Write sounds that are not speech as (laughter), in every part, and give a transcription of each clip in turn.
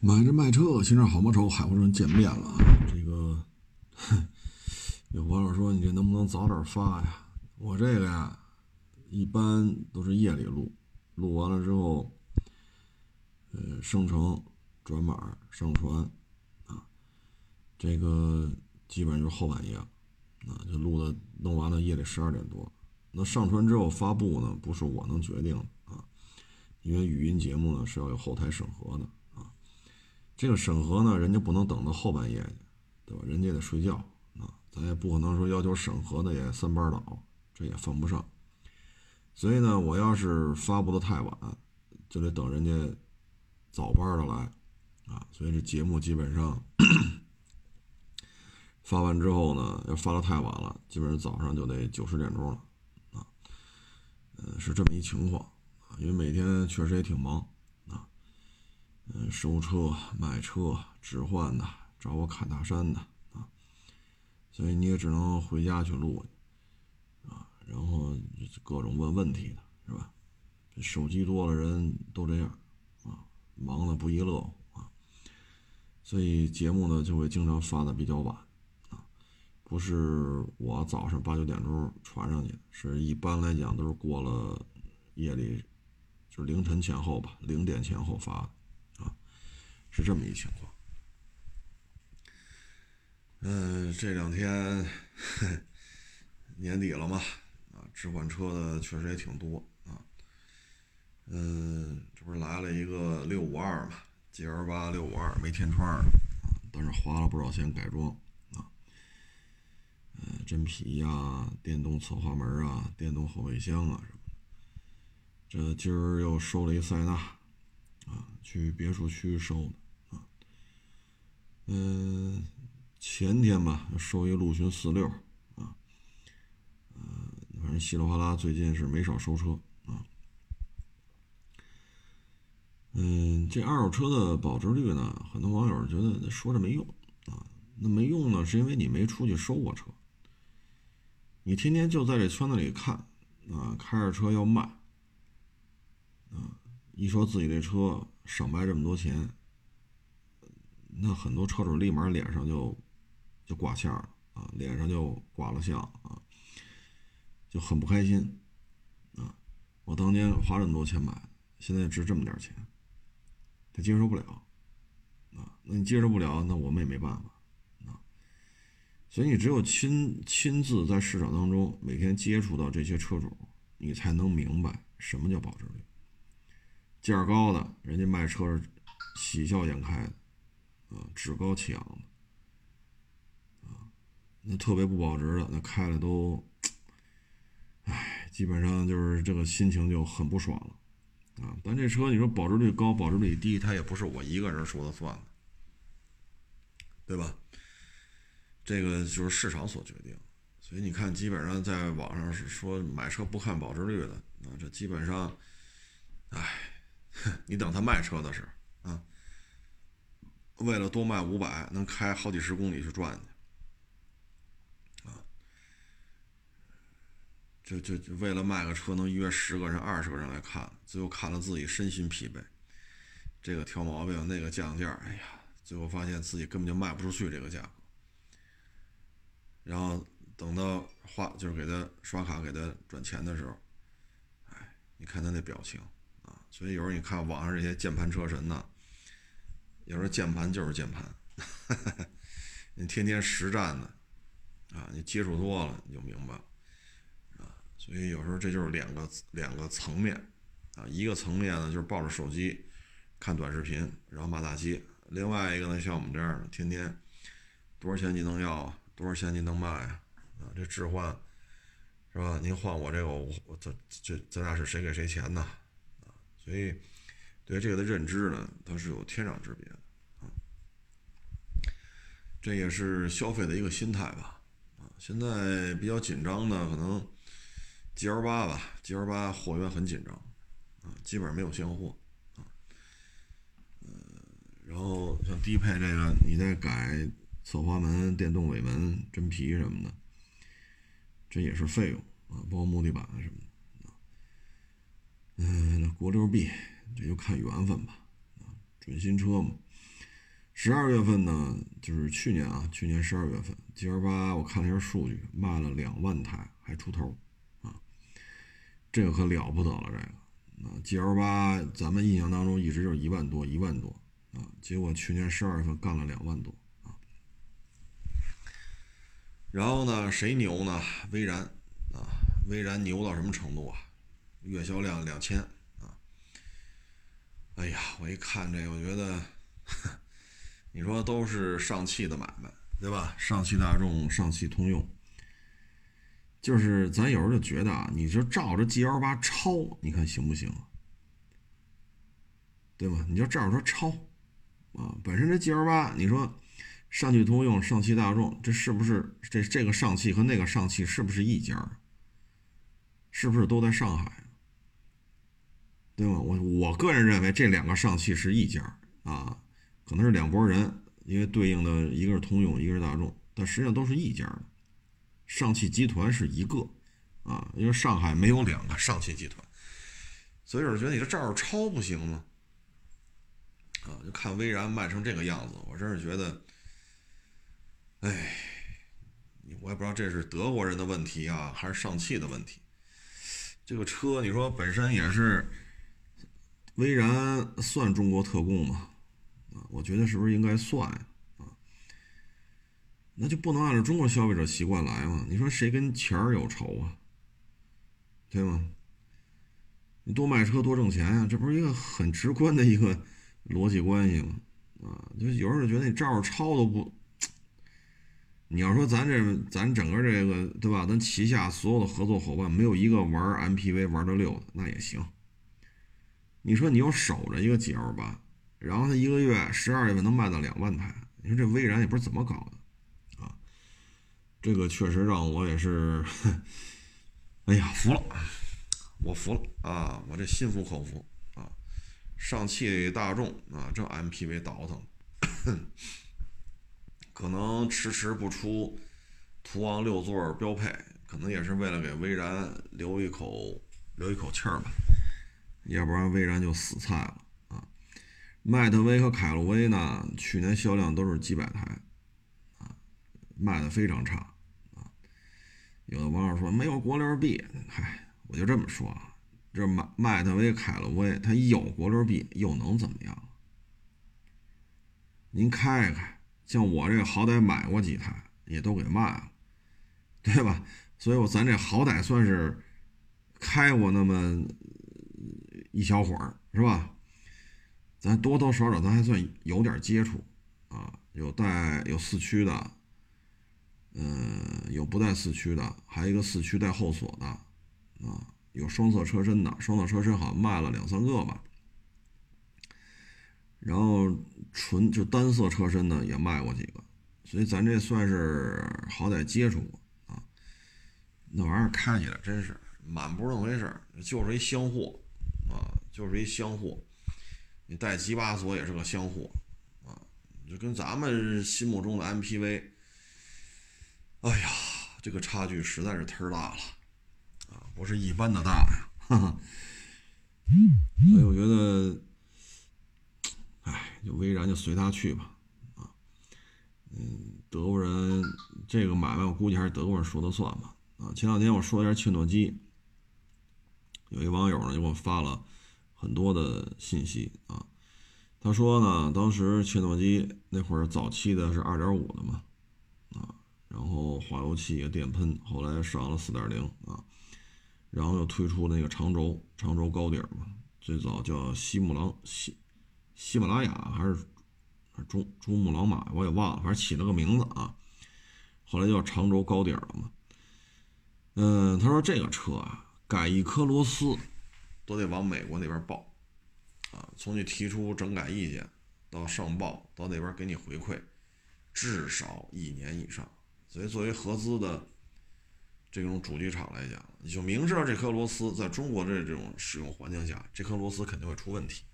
买着卖车，新车好摸丑，海阔人见面了啊。这个 (laughs) 有网友说：“你这能不能早点发呀？”我这个呀，一般都是夜里录，录完了之后，呃，生成、转码、上传，啊，这个基本上就是后半夜，啊，就录的弄完了，夜里十二点多。那上传之后发布呢，不是我能决定的啊，因为语音节目呢是要有后台审核的。这个审核呢，人家不能等到后半夜去，对吧？人家得睡觉啊，咱也不可能说要求审核的也三班倒，这也犯不上。所以呢，我要是发布的太晚，就得等人家早班的来啊。所以这节目基本上 (coughs) 发完之后呢，要发的太晚了，基本上早上就得九十点钟了啊。嗯，是这么一情况啊，因为每天确实也挺忙。嗯，收车、卖车、置换的，找我砍大山的啊，所以你也只能回家去录啊，然后各种问问题的是吧？手机多了，人都这样啊，忙的不亦乐乎啊，所以节目呢就会经常发的比较晚啊，不是我早上八九点钟传上去，是一般来讲都是过了夜里，就是凌晨前后吧，零点前后发的。是这么一情况，嗯，这两天 (laughs) 年底了嘛，啊，置换车的确实也挺多啊，嗯，这不是来了一个六五二嘛，G L 八六五二没天窗啊，但是花了不少钱改装啊，嗯，真皮呀，电动侧滑门啊，电动后备箱啊什么的，这今儿又收了一塞纳，啊，去别墅区收的。嗯，前天吧，收一陆巡四六，啊，嗯，反正稀里哗啦，最近是没少收车啊。嗯，这二手车的保值率呢，很多网友觉得说着没用啊。那没用呢，是因为你没出去收过车，你天天就在这圈子里看啊，开着车要卖，啊，一说自己这车少卖这么多钱。那很多车主立马脸上就就挂相了啊，脸上就挂了相啊，就很不开心啊。我当年花这么多钱买，现在值这么点钱，他接受不了啊。那你接受不了，那我们也没办法啊。所以你只有亲亲自在市场当中每天接触到这些车主，你才能明白什么叫保值率。价高的，人家卖车喜笑颜开的。啊，趾高气扬的，啊，那特别不保值的，那开了都，唉，基本上就是这个心情就很不爽了，啊，但这车你说保值率高，保值率低，它也不是我一个人说了算的，对吧？这个就是市场所决定，所以你看，基本上在网上是说买车不看保值率的，啊，这基本上，唉，(laughs) 你等他卖车的时候，啊。为了多卖五百，能开好几十公里去转去，啊，就就就为了卖个车，能约十个人、二十个人来看，最后看了自己身心疲惫，这个挑毛病，那个降价，哎呀，最后发现自己根本就卖不出去这个价格，然后等到花就是给他刷卡给他转钱的时候，哎，你看他那表情啊，所以有时候你看网上这些键盘车神呢。有时候键盘就是键盘，你天天实战的啊，你接触多了你就明白了啊。所以有时候这就是两个两个层面啊，一个层面呢就是抱着手机看短视频，然后骂大街；另外一个呢像我们这样的，天天多少钱您能要啊？多少钱您能卖啊？啊，这置换是吧？您换我这个，我我这这咱俩是谁给谁钱呢？啊，所以。对这个的认知呢，它是有天壤之别。这也是消费的一个心态吧啊。现在比较紧张的可能 G L 八吧，G L 八货源很紧张啊，基本上没有现货啊。呃，然后像低配这个，你再改侧滑门、电动尾门、真皮什么的，这也是费用啊，包括木地板什么的啊。嗯，国六 B。这就看缘分吧，啊，准新车嘛，十二月份呢，就是去年啊，去年十二月份，G L 八我看了一下数据，卖了两万台还出头啊，这个可了不得了，这个啊，G L 八咱们印象当中一直就是一万多，一万多啊，结果去年十二月份干了两万多啊。然后呢，谁牛呢？威然啊，威然牛到什么程度啊？月销量两千啊！哎呀，我一看这个，我觉得。你说都是上汽的买卖，对吧？上汽大众、上汽通用，就是咱有时候就觉得啊，你就照着 G L 八抄，你看行不行？对吗？你就照着它抄啊。本身这 G L 八，你说上汽通用、上汽大众，这是不是这这个上汽和那个上汽是不是一家？是不是都在上海？对吗？我我个人认为这两个上汽是一家啊。可能是两拨人，因为对应的一个是通用，一个是大众，但实际上都是一家的。上汽集团是一个啊，因为上海没有两个上汽集团，所以我觉得你这照抄不行吗？啊，就看威然卖成这个样子，我真是觉得，哎，我也不知道这是德国人的问题啊，还是上汽的问题。这个车你说本身也是，威然算中国特供吗？我觉得是不是应该算？啊，那就不能按照中国消费者习惯来嘛？你说谁跟钱儿有仇啊？对吗？你多卖车多挣钱呀，这不是一个很直观的一个逻辑关系吗？啊，就有时候觉得你照着抄都不，你要说咱这咱整个这个对吧？咱旗下所有的合作伙伴没有一个玩 MPV 玩的溜的，那也行。你说你又守着一个 GL 八。然后他一个月十二月份能卖到两万台，你说这威然也不是怎么搞的啊？这个确实让我也是，哎呀，服了，我服了啊！我这心服口服啊！上汽大众啊，这 MPV 倒腾，可能迟迟不出途昂六座标配，可能也是为了给威然留一口留一口气儿吧，要不然威然就死菜了。迈特威和凯路威呢，去年销量都是几百台，啊，卖的非常差，啊，有的网友说没有国六 B，嗨，我就这么说啊，这迈迈特威、凯路威，它有国六 B 又能怎么样？您开开，像我这好歹买过几台，也都给卖了，对吧？所以我咱这好歹算是开过那么一小会儿，是吧？咱多多少少咱还算有点接触啊，有带有四驱的，嗯，有不带四驱的，还有一个四驱带后锁的，啊，有双色车身的，双色车身好像卖了两三个吧，然后纯就单色车身的也卖过几个，所以咱这算是好歹接触过啊。那玩意儿开起来真是满不是那么回事，就是一箱货啊，就是一箱货。你带几把锁也是个香货，啊，就跟咱们心目中的 MPV，哎呀，这个差距实在是忒大了，啊，不是一般的大呀，哈哈。所以我觉得，哎，就威然就随他去吧，啊，嗯，德国人这个买卖我估计还是德国人说的算吧，啊，前两天我说一下切诺基，有一网友呢就给我发了。很多的信息啊，他说呢，当时切诺基那会儿早期的是二点五的嘛，啊，然后化油器也电喷，后来上了四点零啊，然后又推出那个长轴长轴高顶嘛，最早叫西木朗西喜马拉雅还是珠珠穆朗玛，我也忘了，反正起了个名字啊，后来叫长轴高顶了嘛，嗯，他说这个车啊，改一颗螺丝。都得往美国那边报，啊，从你提出整改意见到上报到那边给你回馈，至少一年以上。所以作为合资的这种主机厂来讲，你就明知道这颗螺丝在中国的这种使用环境下，这颗螺丝肯定会出问题。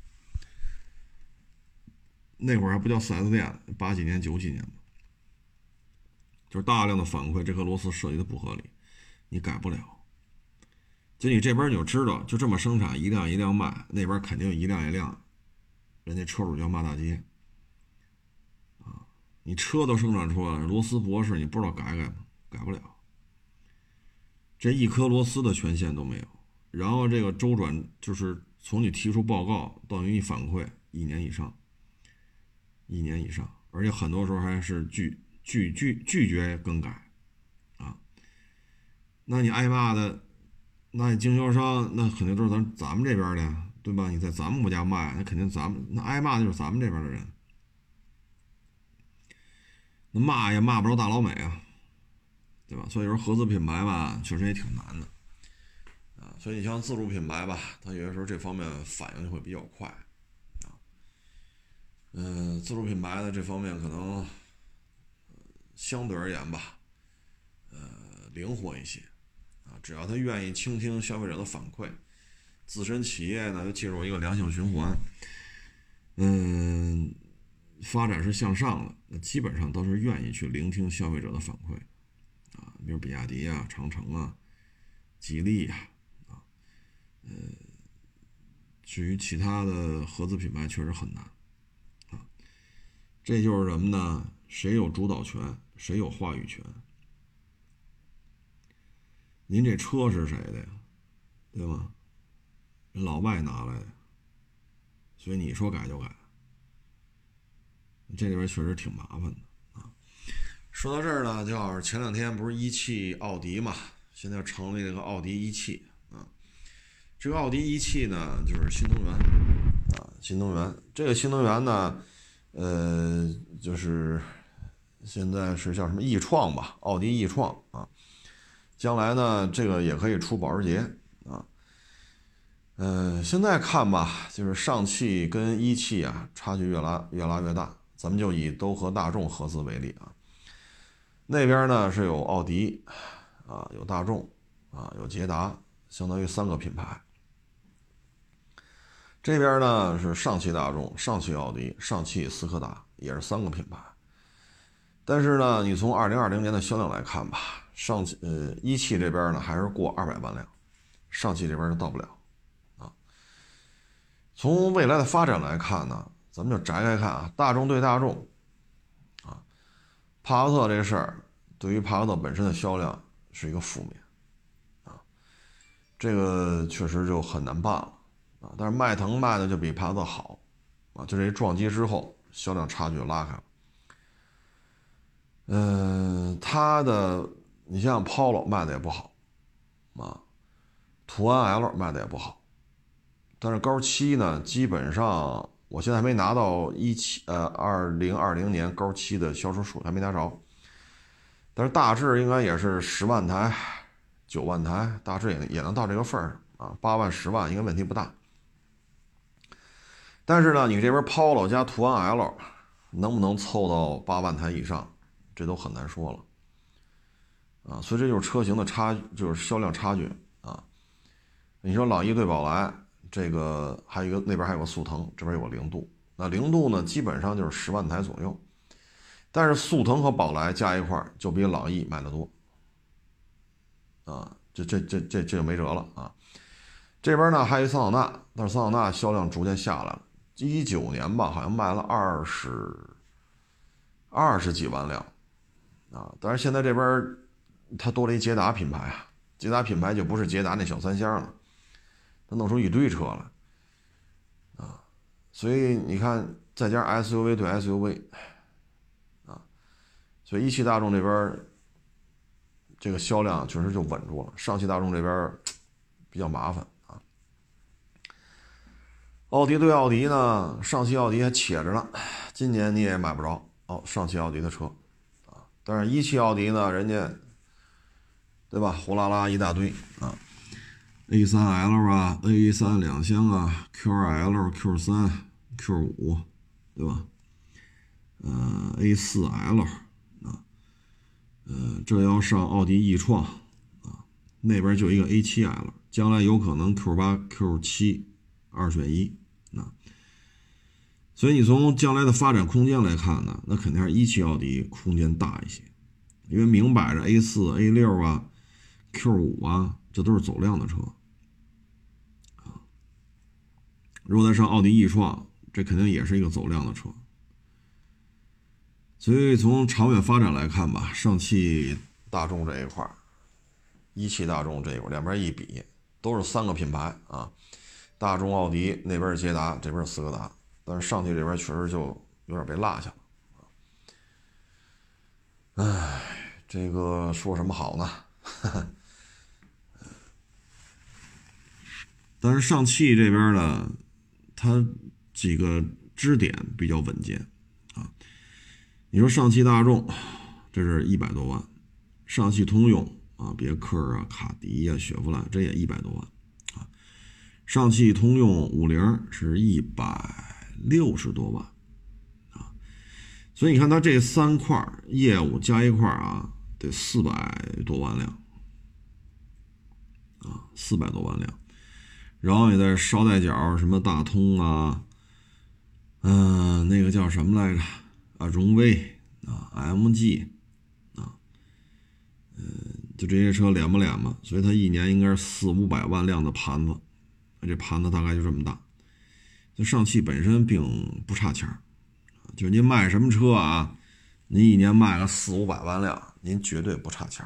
那会儿还不叫 4S 店，八几年九几年嘛，就是大量的反馈这颗螺丝设计的不合理，你改不了。就你这边你就知道，就这么生产一辆一辆卖，那边肯定一辆一辆，人家车主就要骂大街啊，你车都生产出来了，螺丝博士你不知道改改吗？改不了。这一颗螺丝的权限都没有。然后这个周转就是从你提出报告到给你反馈一年以上，一年以上，而且很多时候还是拒拒拒拒绝更改啊。那你挨骂的，那经销商那肯定都是咱咱们这边的，对吧？你在咱们国家卖，那肯定咱们那挨骂就是咱们这边的人。那骂也骂不着大老美啊，对吧？所以说合资品牌吧，确实也挺难的。啊所以你像自主品牌吧，它有些时候这方面反应就会比较快，啊，嗯，自主品牌的这方面可能相对而言吧，呃，灵活一些，只要他愿意倾听消费者的反馈，自身企业呢又进入一个良性循环，嗯，发展是向上的，那基本上都是愿意去聆听消费者的反馈，啊，比如比亚迪啊、长城啊、吉利呀。呃，至于其他的合资品牌，确实很难啊。这就是什么呢？谁有主导权，谁有话语权。您这车是谁的呀？对吗？老外拿来的，所以你说改就改。这里边确实挺麻烦的啊。说到这儿呢，就是前两天不是一汽奥迪嘛，现在成立了个奥迪一汽啊。这个奥迪一汽呢，就是新能源啊，新能源。这个新能源呢，呃，就是现在是叫什么易创吧，奥迪易创啊。将来呢，这个也可以出保时捷啊。嗯，现在看吧，就是上汽跟一汽啊，差距越拉越拉越大。咱们就以都和大众合资为例啊，那边呢是有奥迪啊，有大众啊，有捷达，相当于三个品牌。这边呢是上汽大众、上汽奥迪、上汽斯柯达，也是三个品牌。但是呢，你从二零二零年的销量来看吧，上汽呃一汽这边呢还是过二百万辆，上汽这边就到不了啊。从未来的发展来看呢，咱们就摘开看啊，大众对大众啊，帕萨特这事儿对于帕萨特本身的销量是一个负面啊，这个确实就很难办了。啊，但是迈腾卖的就比帕萨特好，啊，就这一撞击之后销量差距就拉开了。嗯，它的你像 Polo 卖的也不好，啊，途安 L 卖的也不好，但是高七呢，基本上我现在还没拿到一七呃二零二零年高七的销售数还没拿着，但是大致应该也是十万台、九万台，大致也也能到这个份儿上啊，八万、十万应该问题不大。但是呢，你这边 Polo 加途安 L 能不能凑到八万台以上，这都很难说了啊。所以这就是车型的差，就是销量差距啊。你说朗逸对宝来，这个还有一个那边还有个速腾，这边有个零度，那零度呢基本上就是十万台左右，但是速腾和宝来加一块就比朗逸卖的多啊，这这这这这就没辙了啊。这边呢还有桑塔纳，但是桑塔纳销量逐渐下来了。一九年吧，好像卖了二十二十几万辆，啊！但是现在这边它多了一捷达品牌啊，捷达品牌就不是捷达那小三厢了，它弄出一堆车来，啊！所以你看，再加上 SUV 对 SUV，啊，所以一汽大众这边这个销量确实就稳住了，上汽大众这边比较麻烦啊。奥迪对奥迪呢，上汽奥迪还且着呢，今年你也买不着哦，上汽奥迪的车，啊，但是一汽奥迪呢，人家，对吧？呼啦啦一大堆啊，A3L 啊，A3 两厢啊，Q2L、Q3、Q5，对吧？呃，A4L 啊，呃，这要上奥迪 e 创啊，那边就一个 A7L，将来有可能 Q8、Q7 二选一啊。所以你从将来的发展空间来看呢，那肯定是一汽奥迪空间大一些，因为明摆着 A 四、A 六啊、Q 五啊，这都是走量的车啊。如果再上奥迪 e 创，这肯定也是一个走量的车。所以从长远发展来看吧，上汽大众这一块一汽大众这一块两边一比，都是三个品牌啊，大众、奥迪那边是捷达，这边是斯柯达，但是上汽这边确实就有点被落下了。唉，这个说什么好呢？(laughs) 但是上汽这边呢，它几个支点比较稳健啊。你说上汽大众，这是一百多万；上汽通用啊，别克啊、卡迪呀、雪佛兰，这也一百多万啊。上汽通用五菱是一百六十多万啊。所以你看，它这三块业务加一块啊，得四百多万辆啊，四百多万辆。然后也在捎带脚，什么大通啊，嗯，那个叫什么来着？啊，荣威啊，MG 啊，嗯，就这些车连不连吧？所以它一年应该是四五百万辆的盘子，这盘子大概就这么大。就上汽本身并不差钱就您卖什么车啊？您一年卖个四五百万辆，您绝对不差钱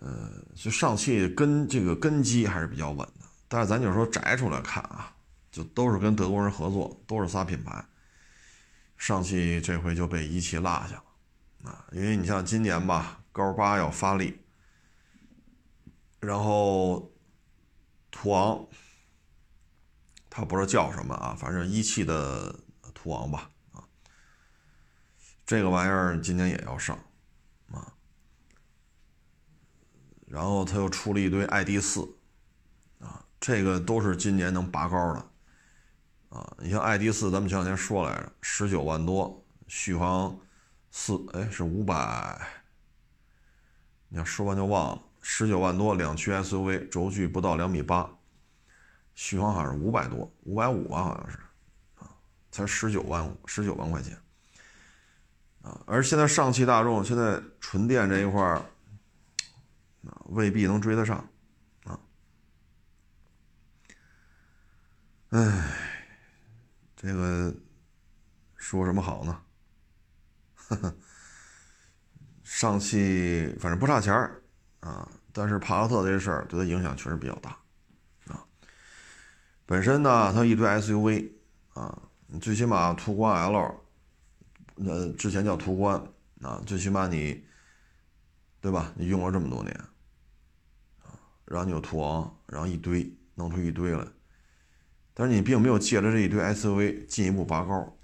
呃，就上汽根这个根基还是比较稳的，但是咱就说摘出来看啊，就都是跟德国人合作，都是仨品牌。上汽这回就被一汽落下了啊，因为你像今年吧，高八要发力，然后途昂，它不知道叫什么啊，反正一汽的途昂吧啊，这个玩意儿今年也要上。然后他又出了一堆 ID 四，啊，这个都是今年能拔高的，啊，你像 ID 四，咱们前两天说来着，十九万多，续航四，哎，是五百，你看说完就忘了，十九万多两驱 SUV，轴距不到两米八，续航好像是五百多，五百五吧，好像是，啊，才十九万十九万块钱，啊，而现在上汽大众现在纯电这一块儿。未必能追得上，啊，哎，这个说什么好呢？呵 (laughs) 呵上汽反正不差钱儿啊，但是帕萨特这事儿对他影响确实比较大啊。本身呢，它一堆 SUV 啊，你最起码途观 L，呃，之前叫途观啊，最起码你，对吧？你用了这么多年。啊然后你有途昂，然后一堆弄出一堆来，但是你并没有借着这一堆 SUV 进一步拔高，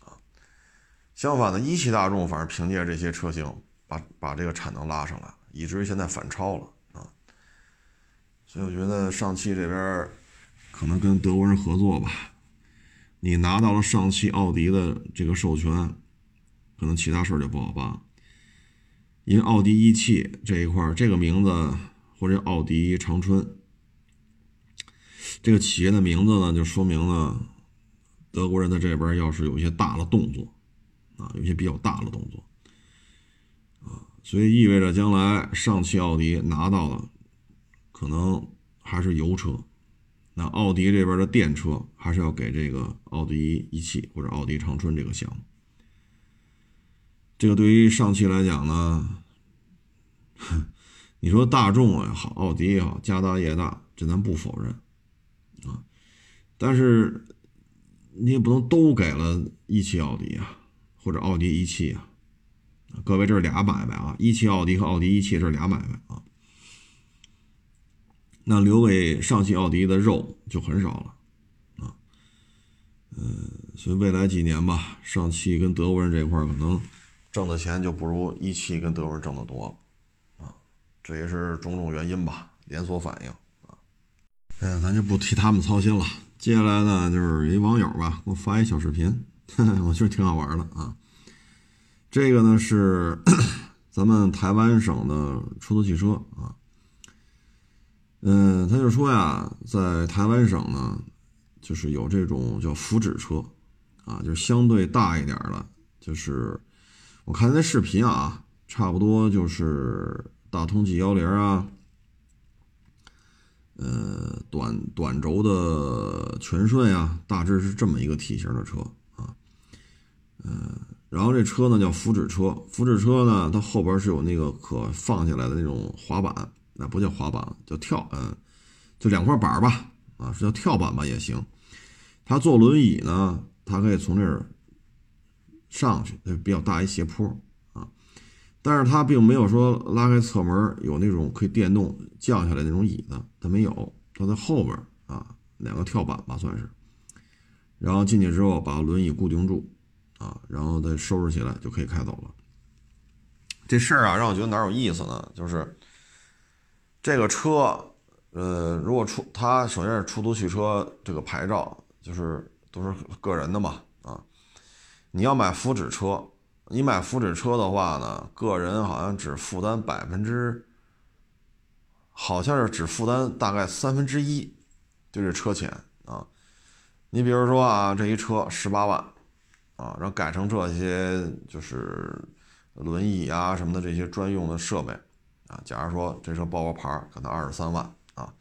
啊，相反的，一汽大众反而凭借这些车型把把这个产能拉上来，以至于现在反超了啊，所以我觉得上汽这边可能跟德国人合作吧，你拿到了上汽奥迪的这个授权，可能其他事儿就不好办，因为奥迪一汽这一块这个名字。或者奥迪长春，这个企业的名字呢，就说明了德国人在这边要是有一些大的动作啊，有些比较大的动作啊，所以意味着将来上汽奥迪拿到了可能还是油车，那奥迪这边的电车还是要给这个奥迪一汽或者奥迪长春这个项目。这个对于上汽来讲呢。你说大众也好，奥迪也好，家大业大，这咱不否认啊。但是你也不能都给了一汽奥迪啊，或者奥迪一汽啊。各位，这是俩买卖啊，一汽奥迪和奥迪一汽这是俩买卖啊。那留给上汽奥迪的肉就很少了啊。嗯，所以未来几年吧，上汽跟德国人这块可能挣的钱就不如一汽跟德国挣的多了。啊这也是种种原因吧，连锁反应啊。哎，咱就不替他们操心了。接下来呢，就是一网友吧，给我发一小视频，(laughs) 我觉得挺好玩的啊。这个呢是 (coughs) 咱们台湾省的出租汽车啊。嗯，他就说呀，在台湾省呢，就是有这种叫福祉车啊，就是相对大一点的，就是我看那视频啊，差不多就是。大通 G 幺零啊，呃，短短轴的全顺呀，大致是这么一个体型的车啊。嗯，然后这车呢叫福祉车，福祉车呢它后边是有那个可放下来的那种滑板，那不叫滑板，叫跳，嗯，就两块板吧，啊，是叫跳板吧也行。它坐轮椅呢，它可以从这儿上去，比较大一斜坡啊，但是它并没有说拉开侧门有那种可以电动降下来那种椅子，它没有，它在后边啊，两个跳板吧算是。然后进去之后把轮椅固定住，啊，然后再收拾起来就可以开走了。这事儿啊让我觉得哪有意思呢？就是这个车，呃，如果出它首先是出租汽车这个牌照，就是都是个人的嘛，你要买福祉车，你买福祉车的话呢，个人好像只负担百分之，好像是只负担大概三分之一，就这车钱啊。你比如说啊，这一车十八万，啊，然后改成这些就是轮椅啊什么的这些专用的设备，啊，假如说这车报个牌可能二十三万啊，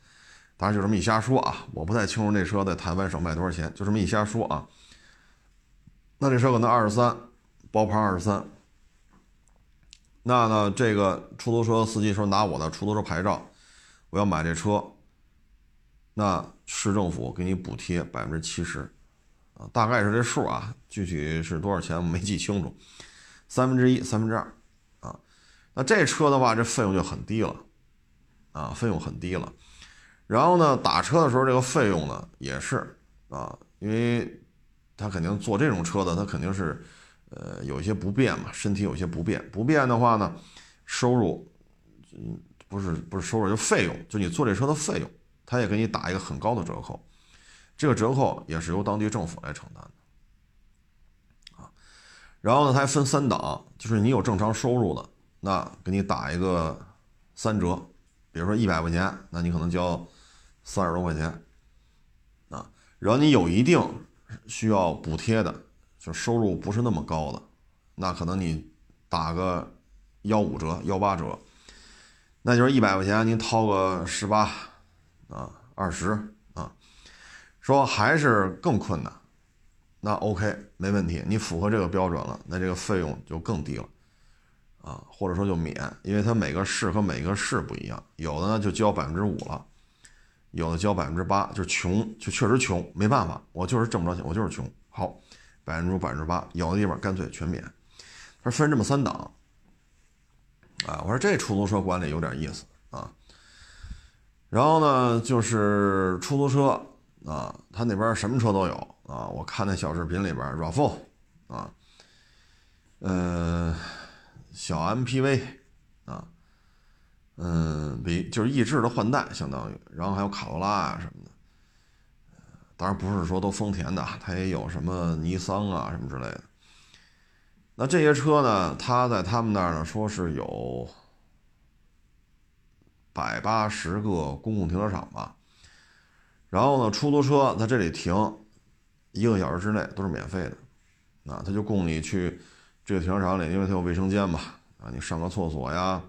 当然就这么一瞎说啊，我不太清楚那车在台湾省卖多少钱，就这么一瞎说啊。那这车可能二十三，包牌二十三，那呢，这个出租车司机说拿我的出租车牌照，我要买这车，那。市政府给你补贴百分之七十，啊，大概是这数啊，具体是多少钱我没记清楚，三分之一、三分之二，啊，那这车的话，这费用就很低了，啊，费用很低了。然后呢，打车的时候这个费用呢也是啊，因为他肯定坐这种车的，他肯定是呃有一些不便嘛，身体有些不便，不便的话呢，收入，嗯，不是不是收入就费用，就你坐这车的费用。他也给你打一个很高的折扣，这个折扣也是由当地政府来承担的，啊，然后呢，它还分三档，就是你有正常收入的，那给你打一个三折，比如说一百块钱，那你可能交三十多块钱，啊，然后你有一定需要补贴的，就收入不是那么高的，那可能你打个幺五折、幺八折，那就是一百块钱，您掏个十八。啊，二十啊，说还是更困难，那 OK 没问题，你符合这个标准了，那这个费用就更低了，啊，或者说就免，因为它每个市和每个市不一样，有的呢就交百分之五了，有的交百分之八，就是穷就确实穷，没办法，我就是挣不着钱，我就是穷，好，百分之五百分之八，有的地方干脆全免，它分这么三档，啊，我说这出租车管理有点意思啊。然后呢，就是出租车啊，他那边什么车都有啊。我看那小视频里边，RAV4 啊，嗯，小 MPV，嗯，比就是逸致的换代，相当于，然后还有卡罗拉啊什么的。当然不是说都丰田的，它也有什么尼桑啊什么之类的。那这些车呢，他在他们那儿呢，说是有。百八十个公共停车场吧，然后呢，出租车在这里停一个小时之内都是免费的，啊，他就供你去这个停车场里，因为它有卫生间嘛，啊，你上个厕所呀，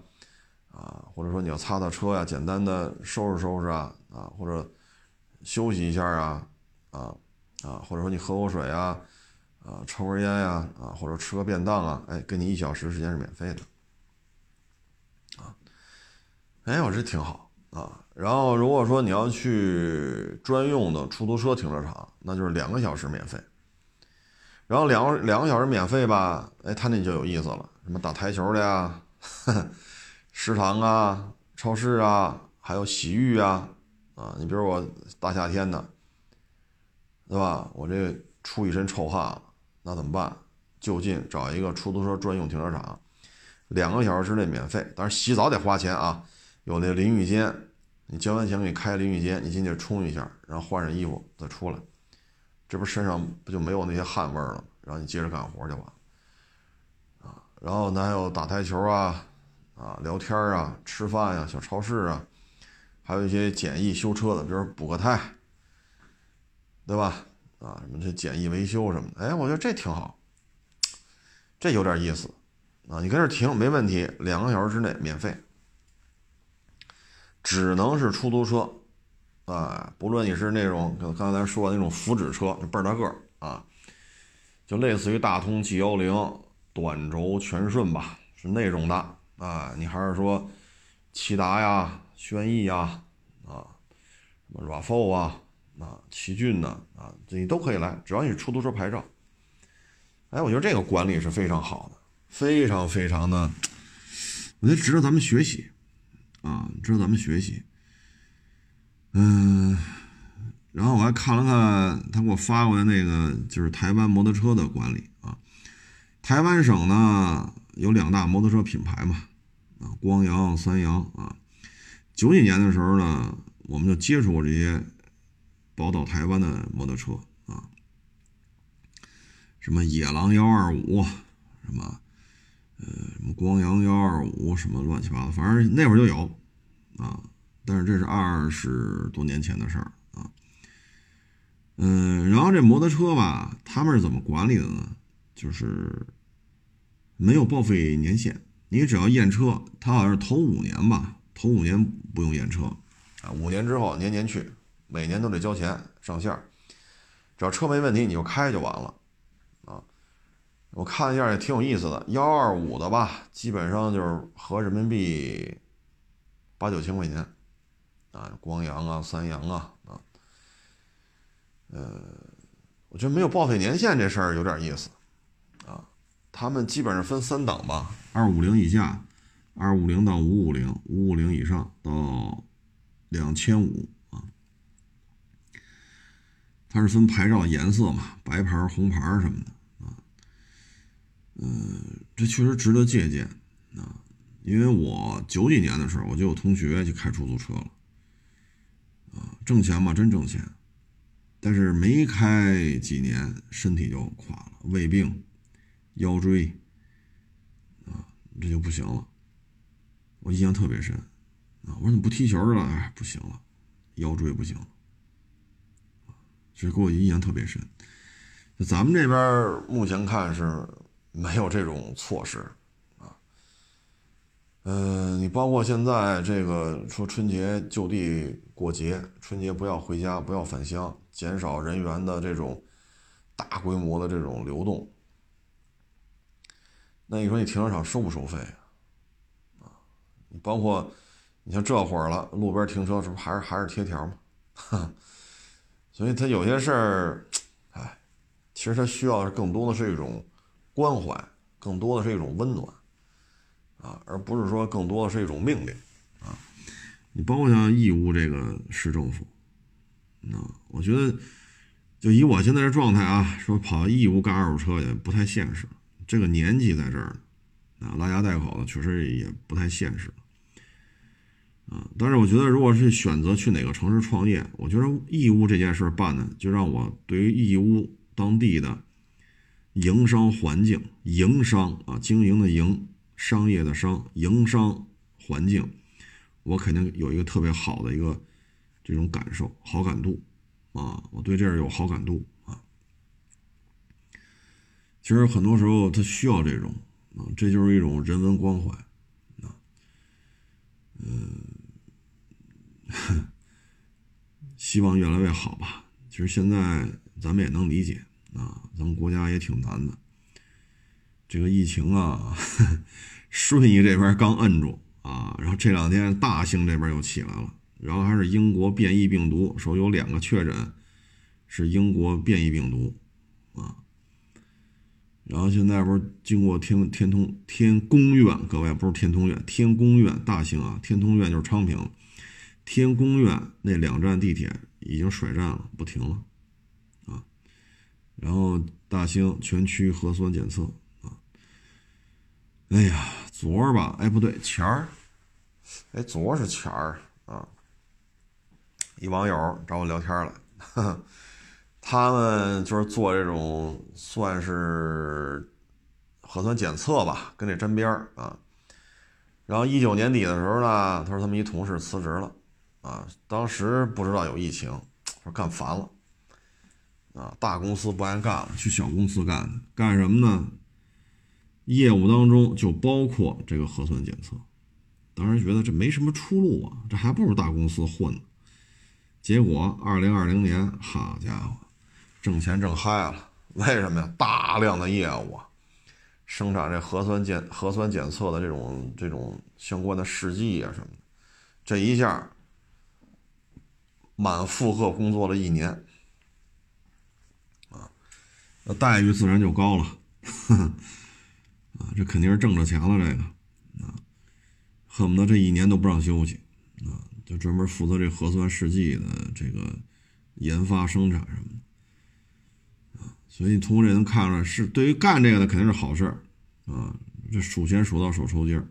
啊，或者说你要擦擦车呀，简单的收拾收拾啊，啊，或者休息一下啊，啊，啊，或者说你喝口水啊，啊，抽根烟呀，啊，或者吃个便当啊，哎，给你一小时时间是免费的。啊哎，我这挺好啊。然后如果说你要去专用的出租车停车场，那就是两个小时免费。然后两两个小时免费吧，哎，他那就有意思了，什么打台球的呀，(laughs) 食堂啊，超市啊，还有洗浴啊，啊，你比如我大夏天的，对吧？我这出一身臭汗，那怎么办？就近找一个出租车专用停车场，两个小时之内免费，当然洗澡得花钱啊。有那淋浴间，你交完钱给你开淋浴间，你进去冲一下，然后换上衣服再出来，这不身上不就没有那些汗味儿了？然后你接着干活去吧，啊，然后还有打台球啊，啊，聊天啊，吃饭呀，小超市啊，还有一些简易修车的，比如补个胎，对吧？啊，什么这简易维修什么的，哎，我觉得这挺好，这有点意思，啊，你跟这停没问题，两个小时之内免费。只能是出租车，啊，不论你是那种刚才说的那种福祉车，倍儿大个儿啊，就类似于大通 G 幺零、短轴全顺吧，是那种的啊。你还是说骐达呀、轩逸呀，啊，什么 RAV4 啊、啊奇骏呐，啊，这你都可以来，只要你是出租车牌照。哎，我觉得这个管理是非常好的，非常非常的，我觉得值得咱们学习啊，值得咱们学习。嗯。然后我还看了看他给我发过来那个，就是台湾摩托车的管理。台湾省呢有两大摩托车品牌嘛，啊，光阳、三阳啊。九几年的时候呢，我们就接触过这些宝岛台湾的摩托车啊，什么野狼幺二五，什么呃什么光阳幺二五，什么乱七八糟，反正那会儿就有啊。但是这是二十多年前的事儿啊。嗯，然后这摩托车吧，他们是怎么管理的呢？就是没有报废年限，你只要验车，他好像是头五年吧，头五年不用验车，啊，五年之后年年去，每年都得交钱上线，只要车没问题，你就开就完了，啊，我看一下也挺有意思的，幺二五的吧，基本上就是合人民币八九千块钱，啊，光阳啊，三阳啊啊。呃，我觉得没有报废年限这事儿有点意思，他们基本上分三档吧，二五零以下，二五零到五五零，五五零以上到两千五啊，它是分牌照颜色嘛，白牌、红牌什么的啊，嗯，这确实值得借鉴啊，因为我九几年的时候我就有同学去开出租车了，啊，挣钱嘛，真挣钱。但是没开几年，身体就垮了，胃病、腰椎啊，这就不行了。我印象特别深啊，我说怎么不踢球了？哎，不行了，腰椎不行了，这给我印象特别深。咱们这边目前看是没有这种措施啊。嗯，你包括现在这个说春节就地过节，春节不要回家，不要返乡。减少人员的这种大规模的这种流动，那你说你停车场收不收费啊？你包括你像这会儿了，路边停车是不是还是还是贴条嘛？所以他有些事儿，哎，其实他需要的更多的是一种关怀，更多的是一种温暖啊，而不是说更多的是一种命令啊。你包括像义乌这个市政府。啊我觉得，就以我现在这状态啊，说跑义乌干二手车也不太现实。这个年纪在这儿，啊，拉家带口的确实也不太现实。啊，但是我觉得，如果是选择去哪个城市创业，我觉得义乌这件事办的，就让我对于义乌当地的营商环境、营商啊，经营的营，商业的商，营商环境，我肯定有一个特别好的一个。这种感受、好感度啊，我对这儿有好感度。其实很多时候他需要这种啊，这就是一种人文关怀啊。嗯，(laughs) 希望越来越好吧。其实现在咱们也能理解啊，咱们国家也挺难的。这个疫情啊，(laughs) 顺义这边刚摁住啊，然后这两天大兴这边又起来了。然后还是英国变异病毒，说有两个确诊是英国变异病毒。然后现在不是经过天天通天宫院，各位不是天通苑，天宫苑大兴啊，天通苑就是昌平，天宫苑那两站地铁已经甩站了，不停了啊。然后大兴全区核酸检测啊。哎呀，昨儿吧，哎不对，前儿，哎昨儿是前儿啊。一网友找我聊天了，(laughs) 他们就是做这种算是核酸检测吧，跟这沾边儿啊。然后一九年底的时候呢，他说他们一同事辞职了啊，当时不知道有疫情，说干烦了啊，大公司不爱干了，去小公司干，干什么呢？业务当中就包括这个核酸检测，当时觉得这没什么出路啊，这还不如大公司混呢。结果，二零二零年，好家伙，挣钱挣嗨了，为什么呀？大量的业务啊，生产这核酸检核酸检测的这种这种相关的试剂啊什么的，这一下满负荷工作了一年，啊，那待遇自然就高了，(laughs) 啊，这肯定是挣着钱了，这个。啊，恨不得这一年都不让休息，啊，就专门负责这核酸试剂的这个研发生产什么的。所以你通过这能看出来，是对于干这个的肯定是好事儿，啊，这数钱数到手抽筋儿，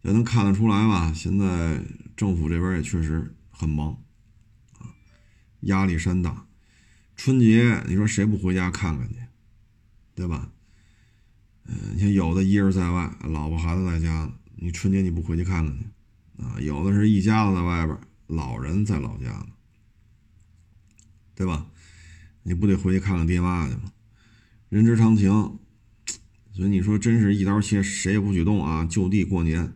也能看得出来吧？现在政府这边也确实很忙，啊，压力山大。春节你说谁不回家看看去，对吧？嗯，你像有的一人在外，老婆孩子在家，你春节你不回去看看去，啊，有的是一家子在外边，老人在老家呢，对吧？你不得回去看看爹妈去吗？人之常情，所以你说真是一刀切，谁也不许动啊！就地过年，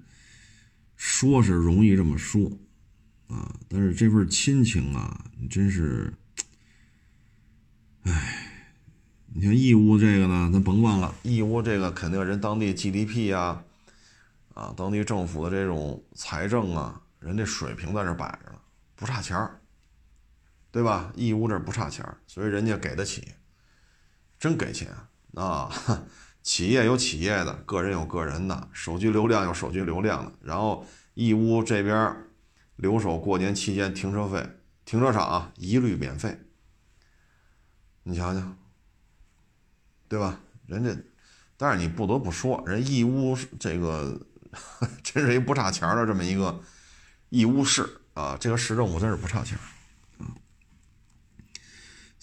说是容易这么说啊，但是这份亲情啊，你真是，哎，你像义乌这个呢，咱甭管了，义乌这个肯定人当地 GDP 呀，啊，当地政府的这种财政啊，人家水平在这摆着呢，不差钱儿。对吧？义乌这不差钱所以人家给得起，真给钱啊！(laughs) 企业有企业的，个人有个人的，手机流量有手机流量的。然后义乌这边留守过年期间停车费，停车场啊一律免费。你瞧瞧，对吧？人家，但是你不得不说，人义乌这个 (laughs) 真是一不差钱的这么一个义乌市啊，这个市政府真是不差钱。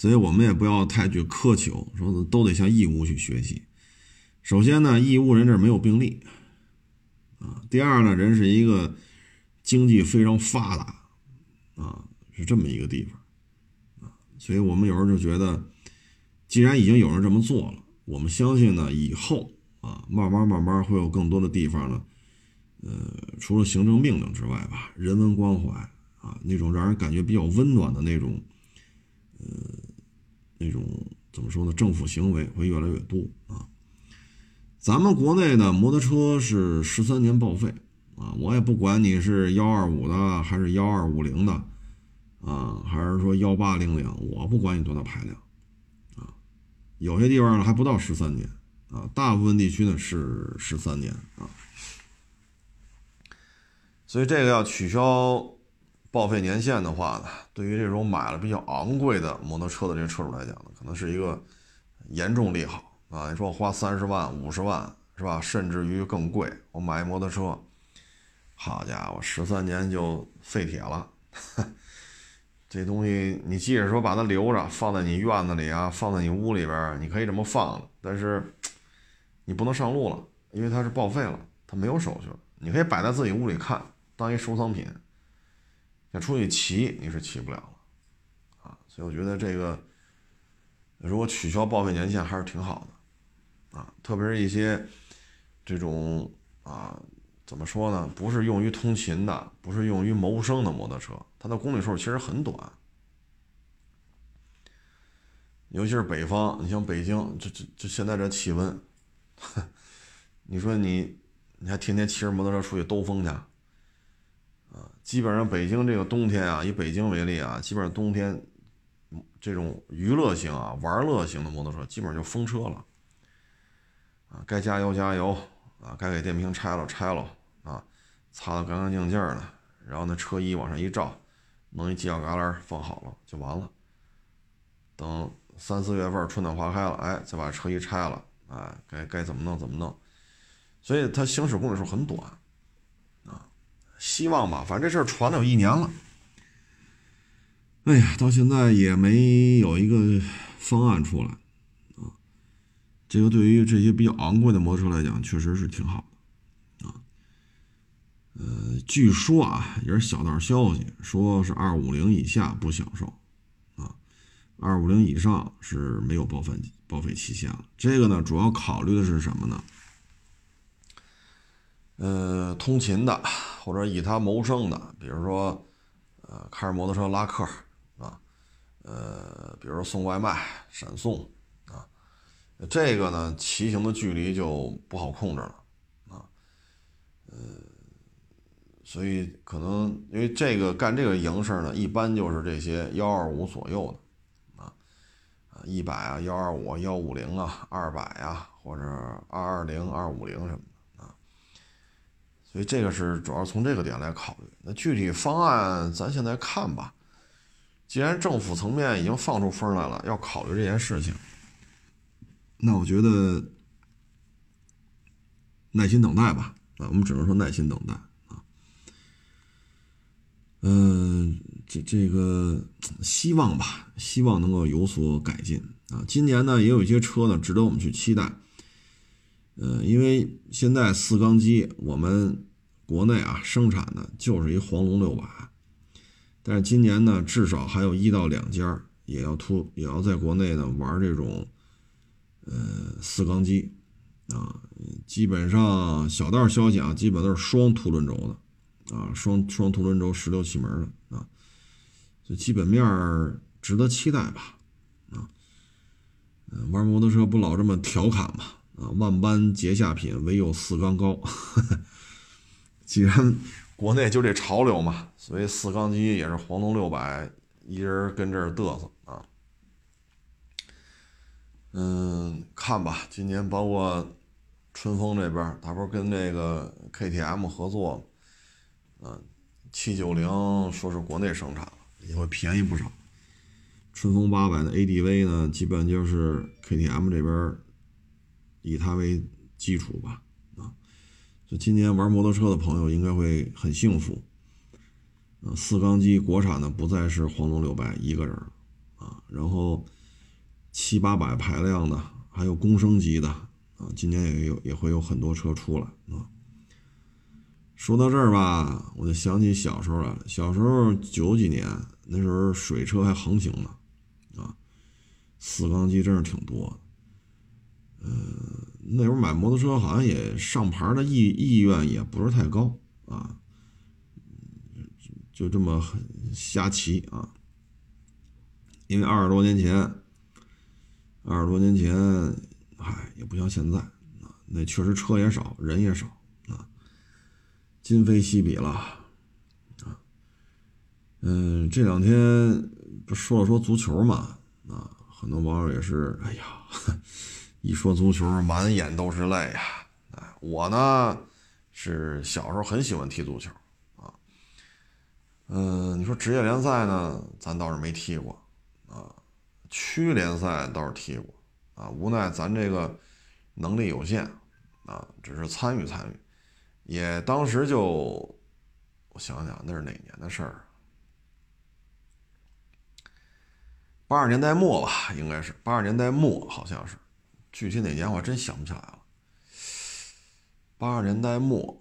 所以我们也不要太去苛求，说都得向义乌去学习。首先呢，义乌人这儿没有病例啊。第二呢，人是一个经济非常发达啊，是这么一个地方啊。所以我们有时候就觉得，既然已经有人这么做了，我们相信呢，以后啊，慢慢慢慢会有更多的地方呢，呃，除了行政命令之外吧，人文关怀啊，那种让人感觉比较温暖的那种，呃。那种怎么说呢？政府行为会越来越多啊。咱们国内的摩托车是十三年报废啊，我也不管你是幺二五的还是幺二五零的啊，还是说幺八零零，我不管你多大排量啊。有些地方呢还不到十三年啊，大部分地区呢是十三年啊。所以这个要取消。报废年限的话呢，对于这种买了比较昂贵的摩托车的这个车主来讲呢，可能是一个严重利好啊！你说我花三十万、五十万是吧？甚至于更贵，我买一摩托车，好家伙，十三年就废铁了。(laughs) 这东西你即使说把它留着，放在你院子里啊，放在你屋里边，你可以这么放但是你不能上路了，因为它是报废了，它没有手续了。你可以摆在自己屋里看，当一收藏品。想出去骑，你是骑不了了，啊，所以我觉得这个如果取消报废年限还是挺好的，啊，特别是一些这种啊，怎么说呢？不是用于通勤的，不是用于谋生的摩托车，它的公里数其实很短，尤其是北方，你像北京，这这这现在这气温，(laughs) 你说你你还天天骑着摩托车出去兜风去？啊，基本上北京这个冬天啊，以北京为例啊，基本上冬天这种娱乐型啊、玩乐型的摩托车，基本上就封车了。啊，该加油加油啊，该给电瓶拆了拆了啊，擦得干干净净的，然后那车衣往上一罩，弄一犄角旮旯放好了就完了。等三四月份春暖花开了，哎，再把车衣拆了，哎，该该怎么弄怎么弄。所以它行驶公里数很短。希望吧，反正这事儿传了有一年了，哎呀，到现在也没有一个方案出来啊。这个对于这些比较昂贵的摩托车来讲，确实是挺好的啊。呃，据说啊，也是小道消息，说是二五零以下不享受啊，二五零以上是没有报废报废期限了。这个呢，主要考虑的是什么呢？呃，通勤的。或者以他谋生的，比如说，呃，开着摩托车拉客啊，呃，比如说送外卖、闪送啊，这个呢，骑行的距离就不好控制了啊，呃，所以可能因为这个干这个营事呢，一般就是这些幺二五左右的啊，啊一百啊，幺二五、幺五零啊，二百啊，或者二二零、二五零什么，所以这个是主要从这个点来考虑。那具体方案咱现在看吧，既然政府层面已经放出风来了，要考虑这件事情。那我觉得耐心等待吧，啊，我们只能说耐心等待啊。嗯，这这个希望吧，希望能够有所改进啊。今年呢，也有一些车呢值得我们去期待。呃，因为现在四缸机我们国内啊生产的就是一黄龙六百，但是今年呢，至少还有一到两家也要突也要在国内呢玩这种。呃，四缸机啊，基本上小道消息啊，基本都是双凸轮轴的啊，双双凸轮轴十六气门的啊，这基本面值得期待吧啊。玩摩托车不老这么调侃嘛啊，万般皆下品，唯有四缸高。(laughs) 既然国内就这潮流嘛，所以四缸机也是黄龙六百一人跟这儿嘚瑟啊。嗯，看吧，今年包括春风这边，他不是跟那个 KTM 合作，嗯，七九零说是国内生产，也会便宜不少。春风八百的 ADV 呢，基本就是 KTM 这边以它为基础吧，啊，就今年玩摩托车的朋友应该会很幸福，啊，四缸机国产的不再是黄龙六百一个人了，啊，然后。七八百排量的，还有公升级的啊，今年也有也会有很多车出来啊。说到这儿吧，我就想起小时候了。小时候九几年那时候水车还横行呢，啊，四缸机真是挺多的。嗯，那时候买摩托车好像也上牌的意意愿也不是太高啊，就这么瞎骑啊。因为二十多年前。二十多年前，嗨，也不像现在啊，那确实车也少，人也少啊，今非昔比了啊。嗯，这两天不说了说足球嘛啊，很多网友也是，哎呀，一说足球满眼都是泪呀。哎，我呢是小时候很喜欢踢足球啊。嗯，你说职业联赛呢，咱倒是没踢过啊。区联赛倒是踢过，啊，无奈咱这个能力有限，啊，只是参与参与，也当时就，我想想那是哪年的事儿？八十年代末吧，应该是八十年代末，好像是，具体哪年我真想不起来了。八十年代末，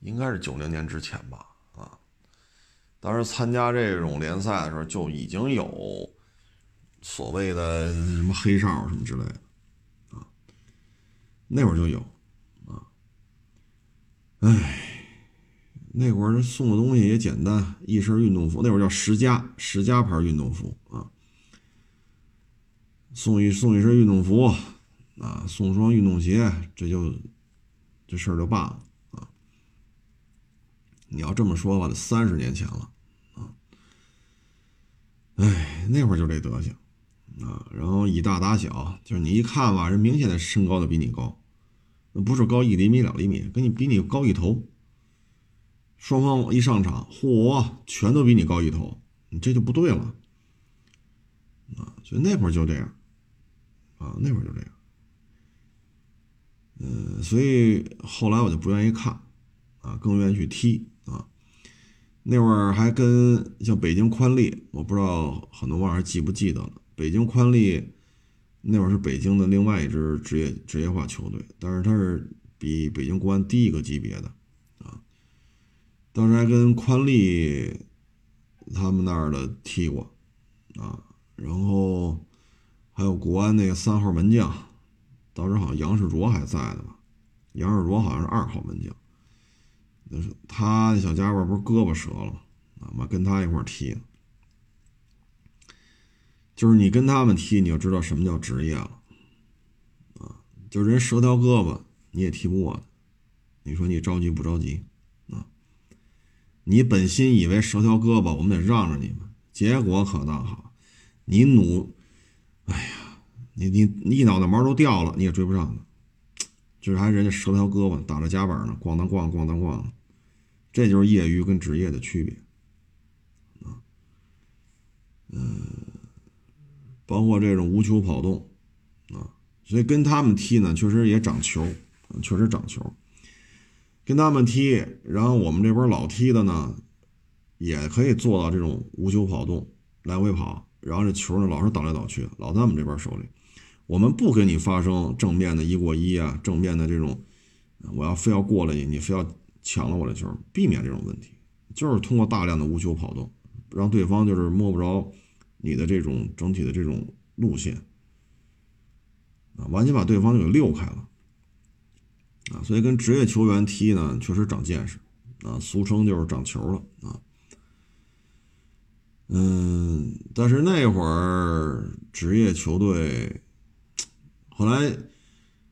应该是九零年之前吧，啊，当时参加这种联赛的时候就已经有。所谓的什么黑哨什么之类的，啊，那会儿就有，啊，哎，那会儿送的东西也简单，一身运动服，那会儿叫十佳十佳牌运动服啊，送一送一身运动服，啊，送双运动鞋，这就这事儿就罢了啊。你要这么说的话，得三十年前了，啊，哎，那会儿就这德行。啊，然后以大打小，就是你一看吧，人明显的身高都比你高，不是高一厘米两厘米，跟你比你高一头。双方一上场，嚯，全都比你高一头，你这就不对了。啊，所以那会儿就这样，啊，那会儿就这样。嗯，所以后来我就不愿意看，啊，更愿意去踢啊。那会儿还跟像北京宽利，我不知道很多网友记不记得了。北京宽利那会儿是北京的另外一支职业职业化球队，但是它是比北京国安低一个级别的啊。当时还跟宽利他们那儿的踢过啊，然后还有国安那个三号门将，当时好像杨世卓还在的吧？杨世卓好像是二号门将，那是他那小家伙不是胳膊折了啊？妈跟他一块踢。就是你跟他们踢，你就知道什么叫职业了，啊就是人折条胳膊你也踢不过，你说你着急不着急啊？你本心以为折条胳膊我们得让着你们？结果可倒好，你努，哎呀，你你一脑袋毛都掉了，你也追不上他，(tsk) 就是还人家折条胳膊打着夹板呢，咣当咣咣当咣，这就是业余跟职业的区别。啊，嗯，包括这种无球跑动啊，所以跟他们踢呢，确实也长球，确实长球，跟他们踢，然后我们这边老踢的呢。也可以做到这种无球跑动，来回跑，然后这球呢老是倒来倒去，老在我们这边手里。我们不给你发生正面的一过一啊，正面的这种，我要非要过了你，你非要抢了我的球，避免这种问题，就是通过大量的无球跑动，让对方就是摸不着你的这种整体的这种路线，啊，完全把对方就给溜开了，啊，所以跟职业球员踢呢，确实长见识，啊，俗称就是长球了，啊。嗯，但是那会儿职业球队，后来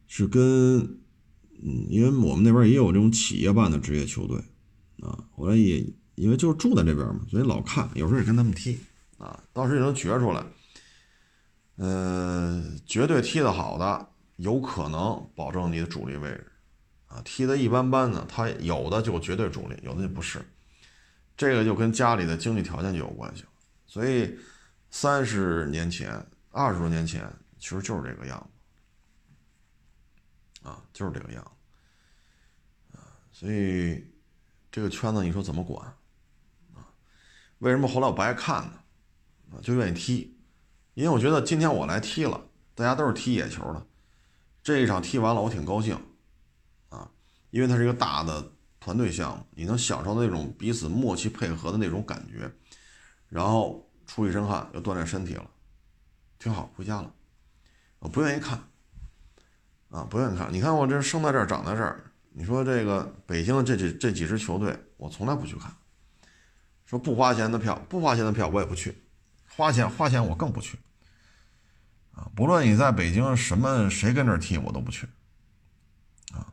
是跟嗯，因为我们那边也有这种企业办的职业球队啊，后来也因为就是住在这边嘛，所以老看，有时候也跟他们踢啊，当时也能觉出来，呃，绝对踢得好的有可能保证你的主力位置啊，踢得一般般的，他有的就绝对主力，有的就不是，这个就跟家里的经济条件就有关系。所以，三十年前、二十多年前，其实就是这个样子，啊，就是这个样子，啊，所以这个圈子你说怎么管，啊？为什么后来我不爱看呢？啊，就愿意踢，因为我觉得今天我来踢了，大家都是踢野球的，这一场踢完了，我挺高兴，啊，因为它是一个大的团队项目，你能享受那种彼此默契配合的那种感觉。然后出一身汗，又锻炼身体了，挺好。回家了，我不愿意看，啊，不愿意看。你看我这生在这儿，长在这儿。你说这个北京的这几这几支球队，我从来不去看。说不花钱的票，不花钱的票我也不去，花钱花钱我更不去。啊，不论你在北京什么谁跟这儿踢，我都不去。啊，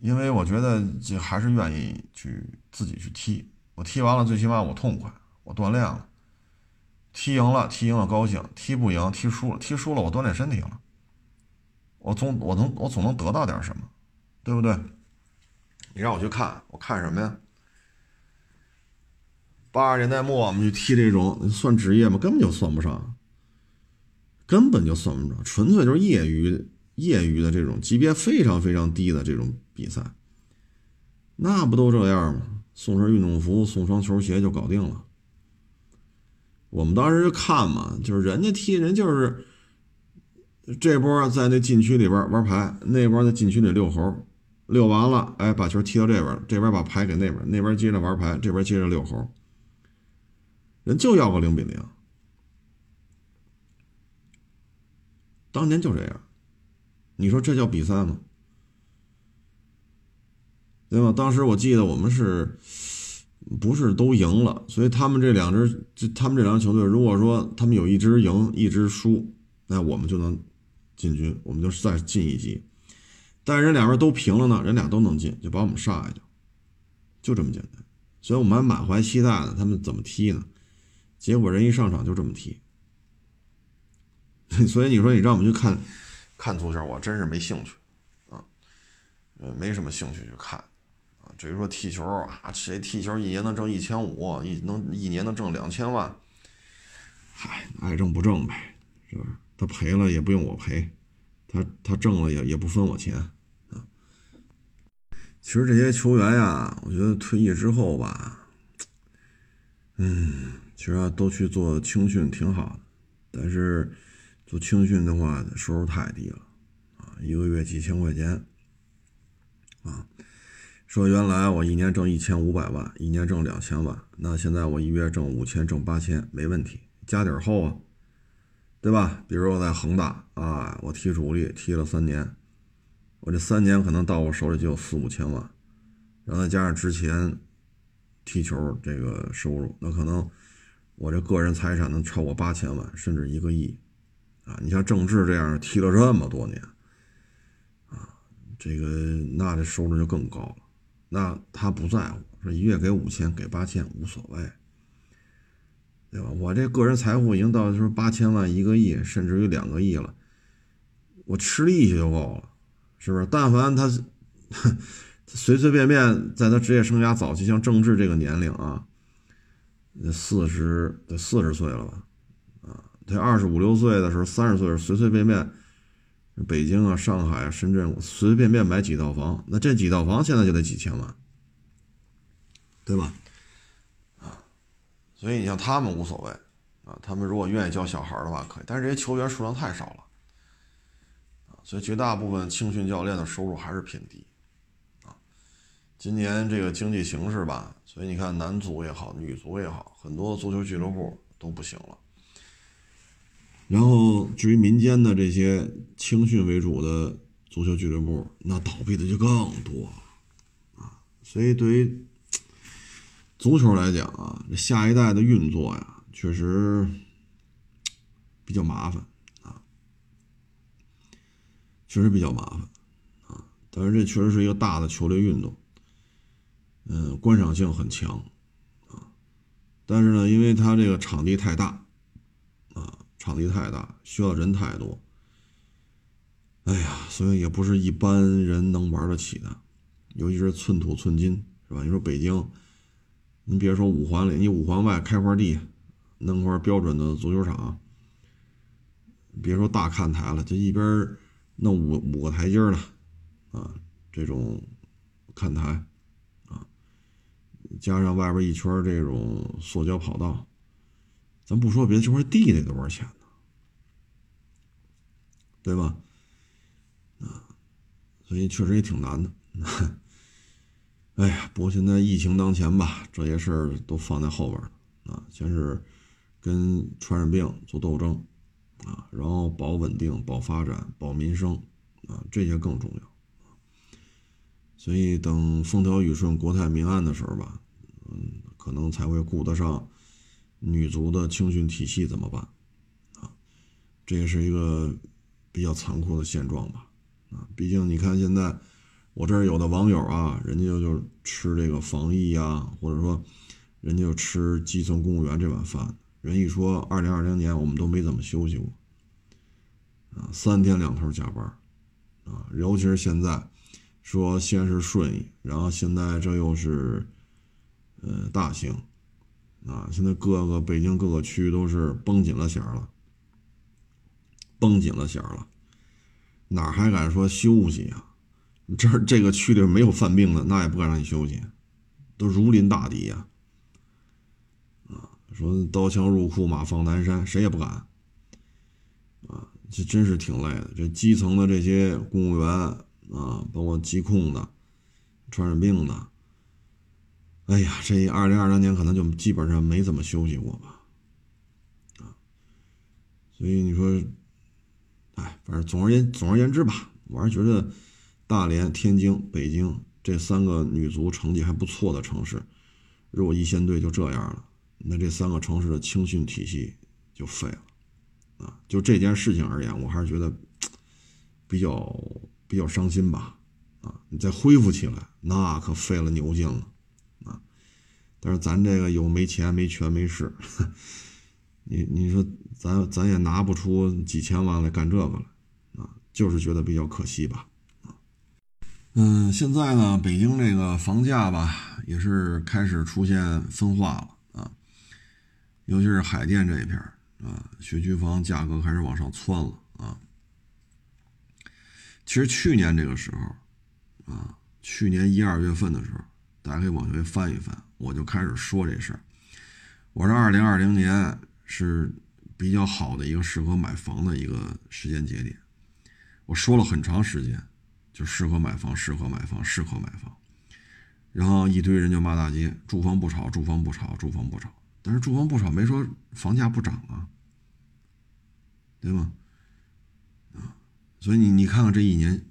因为我觉得这还是愿意去自己去踢。我踢完了，最起码我痛快，我锻炼了。踢赢了，踢赢了高兴；踢不赢，踢输了，踢输了我锻炼身体了。我总我能我总能得到点什么，对不对？你让我去看，我看什么呀？八十年代末我们去踢这种算职业吗？根本就算不上，根本就算不上，纯粹就是业余业余的这种级别非常非常低的这种比赛。那不都这样吗？送身运动服，送双球鞋就搞定了。我们当时就看嘛，就是人家踢人就是这波在那禁区里边玩牌，那波在禁区里遛猴，遛完了，哎，把球踢到这边，这边把牌给那边，那边接着玩牌，这边接着遛猴。人就要个零比零，当年就这样，你说这叫比赛吗？对吧？当时我记得我们是，不是都赢了？所以他们这两支，这他们这两支球队，如果说他们有一支赢，一支输，那我们就能进军，我们就再进一级。但是人两边都平了呢，人俩都能进，就把我们杀下去，就这么简单。所以我们还满怀期待呢，他们怎么踢呢？结果人一上场就这么踢。(laughs) 所以你说你让我们去看，看足球，我真是没兴趣啊，呃，没什么兴趣去看。至于说踢球啊，谁踢球一年能挣一千五，一能一年能挣两千万，嗨，爱挣不挣呗，是吧？他赔了也不用我赔，他他挣了也也不分我钱啊。其实这些球员呀，我觉得退役之后吧，嗯，其实都去做青训挺好的，但是做青训的话，收入太低了啊，一个月几千块钱啊。说原来我一年挣一千五百万，一年挣两千万，那现在我一月挣五千，挣八千没问题，家底儿厚啊，对吧？比如我在恒大啊，我踢主力踢了三年，我这三年可能到我手里就有四五千万，然后再加上之前踢球这个收入，那可能我这个人财产能超过八千万，甚至一个亿，啊，你像郑智这样踢了这么多年，啊，这个那这收入就更高了。那他不在乎，说一月给五千，给八千无所谓，对吧？我这个人财富已经到说八千万、一个亿，甚至于两个亿了，我吃利息就够了，是不是？但凡他随随便便在他职业生涯早期，像郑智这个年龄啊，四十得四十岁了吧？啊他二十五六岁的时候，三十岁时随随便便，北京啊、上海啊、深圳，随随便便买几套房，那这几套房现在就得几千万，对吧？啊，所以你像他们无所谓啊，他们如果愿意教小孩的话可以，但是这些球员数量太少了啊，所以绝大部分青训教练的收入还是偏低啊。今年这个经济形势吧，所以你看男足也好，女足也好，很多足球俱乐部都不行了。然后，至于民间的这些青训为主的足球俱乐部，那倒闭的就更多啊。所以，对于足球来讲啊，这下一代的运作呀，确实比较麻烦啊，确实比较麻烦啊。但是，这确实是一个大的球类运动，嗯，观赏性很强啊。但是呢，因为它这个场地太大啊。场地太大，需要人太多，哎呀，所以也不是一般人能玩得起的，尤其是寸土寸金，是吧？你说北京，你别说五环里，你五环外开块地，弄块标准的足球场，别说大看台了，就一边弄五五个台阶了，啊，这种看台，啊，加上外边一圈这种塑胶跑道。咱不说别的，这块地得多少钱呢？对吧？所以确实也挺难的。哎呀，不过现在疫情当前吧，这些事儿都放在后边了啊。先是跟传染病做斗争啊，然后保稳定、保发展、保民生啊，这些更重要。所以等风调雨顺、国泰民安的时候吧，嗯，可能才会顾得上。女足的青训体系怎么办？啊，这也是一个比较残酷的现状吧？啊，毕竟你看现在我这儿有的网友啊，人家就吃这个防疫呀，或者说人家就吃基层公务员这碗饭。人一说二零二零年我们都没怎么休息过，啊，三天两头加班，啊，尤其是现在说先是顺义，然后现在这又是呃大兴。啊，现在各个北京各个区都是绷紧了弦了，绷紧了弦了，哪还敢说休息啊？这这个区里没有犯病的，那也不敢让你休息，都如临大敌呀！啊，说刀枪入库，马放南山，谁也不敢。啊，这真是挺累的。这基层的这些公务员啊，包括疾控的、传染病的。哎呀，这二零二零年可能就基本上没怎么休息过吧，啊，所以你说，反正总而言总而言之吧，我还是觉得大连、天津、北京这三个女足成绩还不错的城市，如果一线队就这样了，那这三个城市的青训体系就废了，啊，就这件事情而言，我还是觉得比较比较伤心吧，啊，你再恢复起来，那可费了牛劲了啊。但是咱这个又没钱、没权、没势，(laughs) 你你说咱咱也拿不出几千万来干这个了，就是觉得比较可惜吧。嗯，现在呢，北京这个房价吧，也是开始出现分化了啊，尤其是海淀这一片啊，学区房价格开始往上窜了啊。其实去年这个时候啊，去年一二月份的时候。大家可以往回翻一翻，我就开始说这事儿。我说，二零二零年是比较好的一个适合买房的一个时间节点。我说了很长时间，就适合买房，适合买房，适合买房。然后一堆人就骂大街，住房不炒，住房不炒，住房不炒。但是住房不炒没说房价不涨啊，对吗？啊，所以你你看看这一年，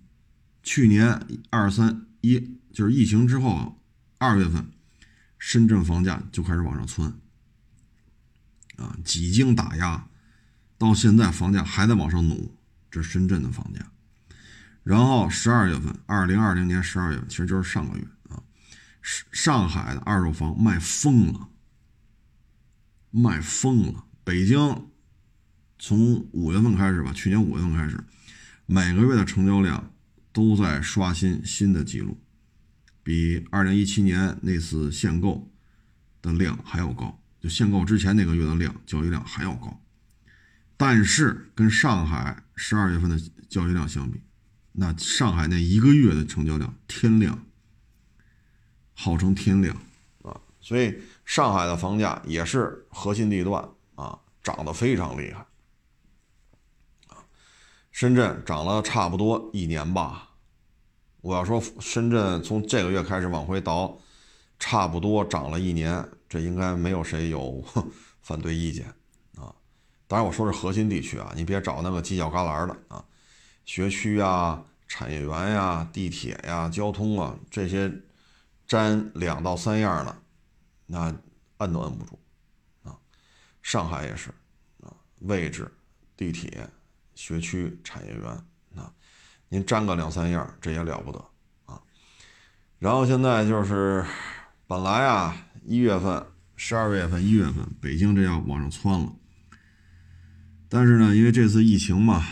去年二三一就是疫情之后。二月份，深圳房价就开始往上窜，啊，几经打压，到现在房价还在往上努，这是深圳的房价。然后十二月份，二零二零年十二月份，其实就是上个月啊，上上海的二手房卖疯了，卖疯了。北京从五月份开始吧，去年五月份开始，每个月的成交量都在刷新新的记录，比二零一七年那次限购的量还要高，就限购之前那个月的量交易量还要高。但是跟上海十二月份的交易量相比，那上海那一个月的成交量天量，号称天量啊！所以上海的房价也是核心地段啊，涨得非常厉害啊。深圳涨了差不多一年吧，我要说深圳从这个月开始往回倒，差不多涨了一年，这应该没有谁有 (laughs) 反对意见。当然我说是核心地区啊，你别找那个犄角旮旯的啊。学区啊，产业园呀，地铁呀，交通啊，这些沾两到三样的，那摁都摁不住啊。上海也是啊，位置、地铁、学区、产业园啊，您沾个两三样，这也了不得啊。然后现在就是，本来啊，一月份、十二月份、一月份，北京这要往上窜了，但是呢，因为这次疫情嘛。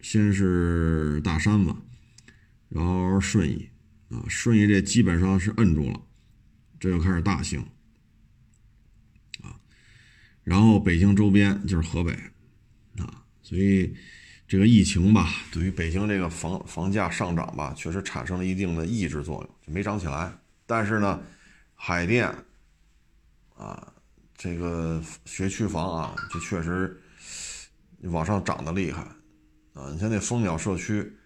先是大山子，然后顺义啊，顺义这基本上是摁住了，这就开始大兴啊，然后北京周边就是河北啊，所以这个疫情吧，对于北京这个房房价上涨吧，确实产生了一定的抑制作用，就没涨起来。但是呢，海淀啊，这个学区房啊，就确实往上涨的厉害。啊，你像那蜂鸟社区，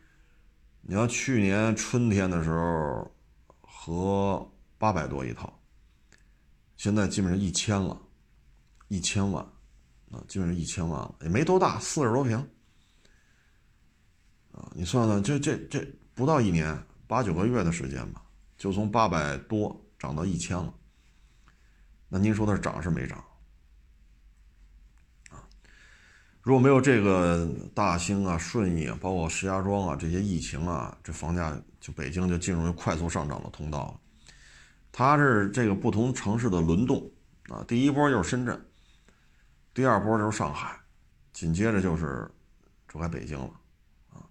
你要去年春天的时候和八百多一套，现在基本上一千了，一千万，啊，基本上一千万了，也没多大，四十多平，啊，你算算，这这这不到一年，八九个月的时间吧，就从八百多涨到一千了，那您说它是涨是没涨？如果没有这个大兴啊、顺义啊，包括石家庄啊这些疫情啊，这房价就北京就进入快速上涨的通道了。它是这个不同城市的轮动啊，第一波就是深圳，第二波就是上海，紧接着就是这该北京了啊。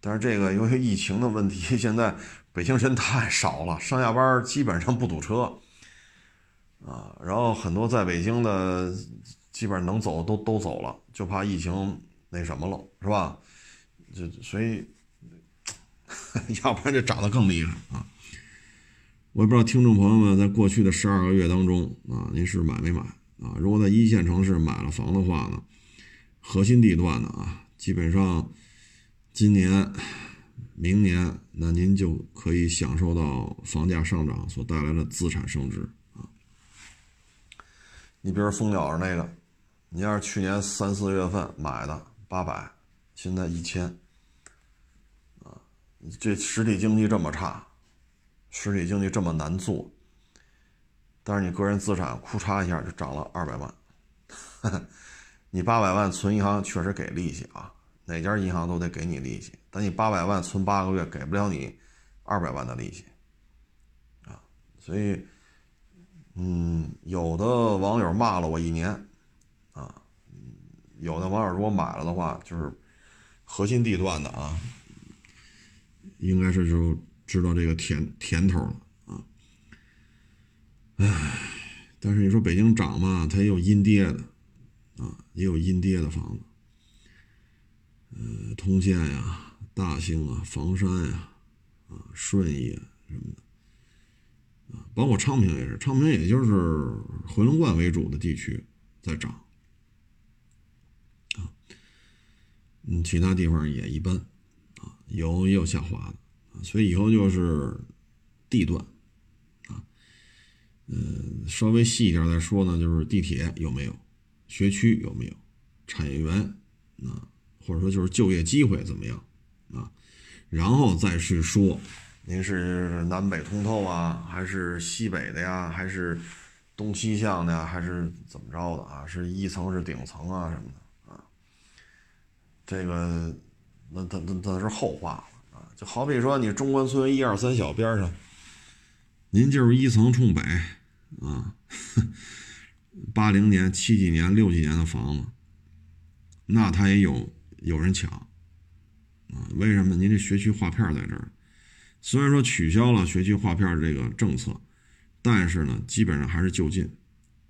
但是这个由于疫情的问题，现在北京人太少了，上下班基本上不堵车啊，然后很多在北京的。基本上能走都都走了，就怕疫情那什么了，是吧？就所以，(laughs) 要不然就涨得更厉害啊！我也不知道听众朋友们在过去的十二个月当中啊，您是买没买啊？如果在一线城市买了房的话呢，核心地段的啊，基本上今年、明年那您就可以享受到房价上涨所带来的资产升值啊。你比如蜂鸟那个。你要是去年三四月份买的八百，现在一千，啊，这实体经济这么差，实体经济这么难做，但是你个人资产库嚓一下就涨了二百万，(laughs) 你八百万存银行确实给利息啊，哪家银行都得给你利息，但你八百万存八个月给不了你二百万的利息，啊，所以，嗯，有的网友骂了我一年。有的网友如果买了的话，就是核心地段的啊，应该是就知道这个甜甜头了啊。唉，但是你说北京涨嘛，它也有阴跌的啊，也有阴跌的房子，呃，通县呀、大兴啊、房山呀、啊顺义啊什么的啊，包括昌平也是，昌平也就是回龙观为主的地区在涨。嗯，其他地方也一般，啊，有也有下滑的，啊，所以以后就是地段，啊，嗯，稍微细一点再说呢，就是地铁有没有，学区有没有，产业园，啊，或者说就是就业机会怎么样，啊，然后再去说，您是南北通透啊，还是西北的呀，还是东西向的呀，还是怎么着的啊？是一层是顶层啊什么的？这个那那那那是后话了啊！就好比说你中关村一二三小边上，您就是一层冲北啊，八零年、七几年、六几年的房子，那他也有有人抢啊？为什么？您这学区划片在这儿，虽然说取消了学区划片这个政策。但是呢，基本上还是就近，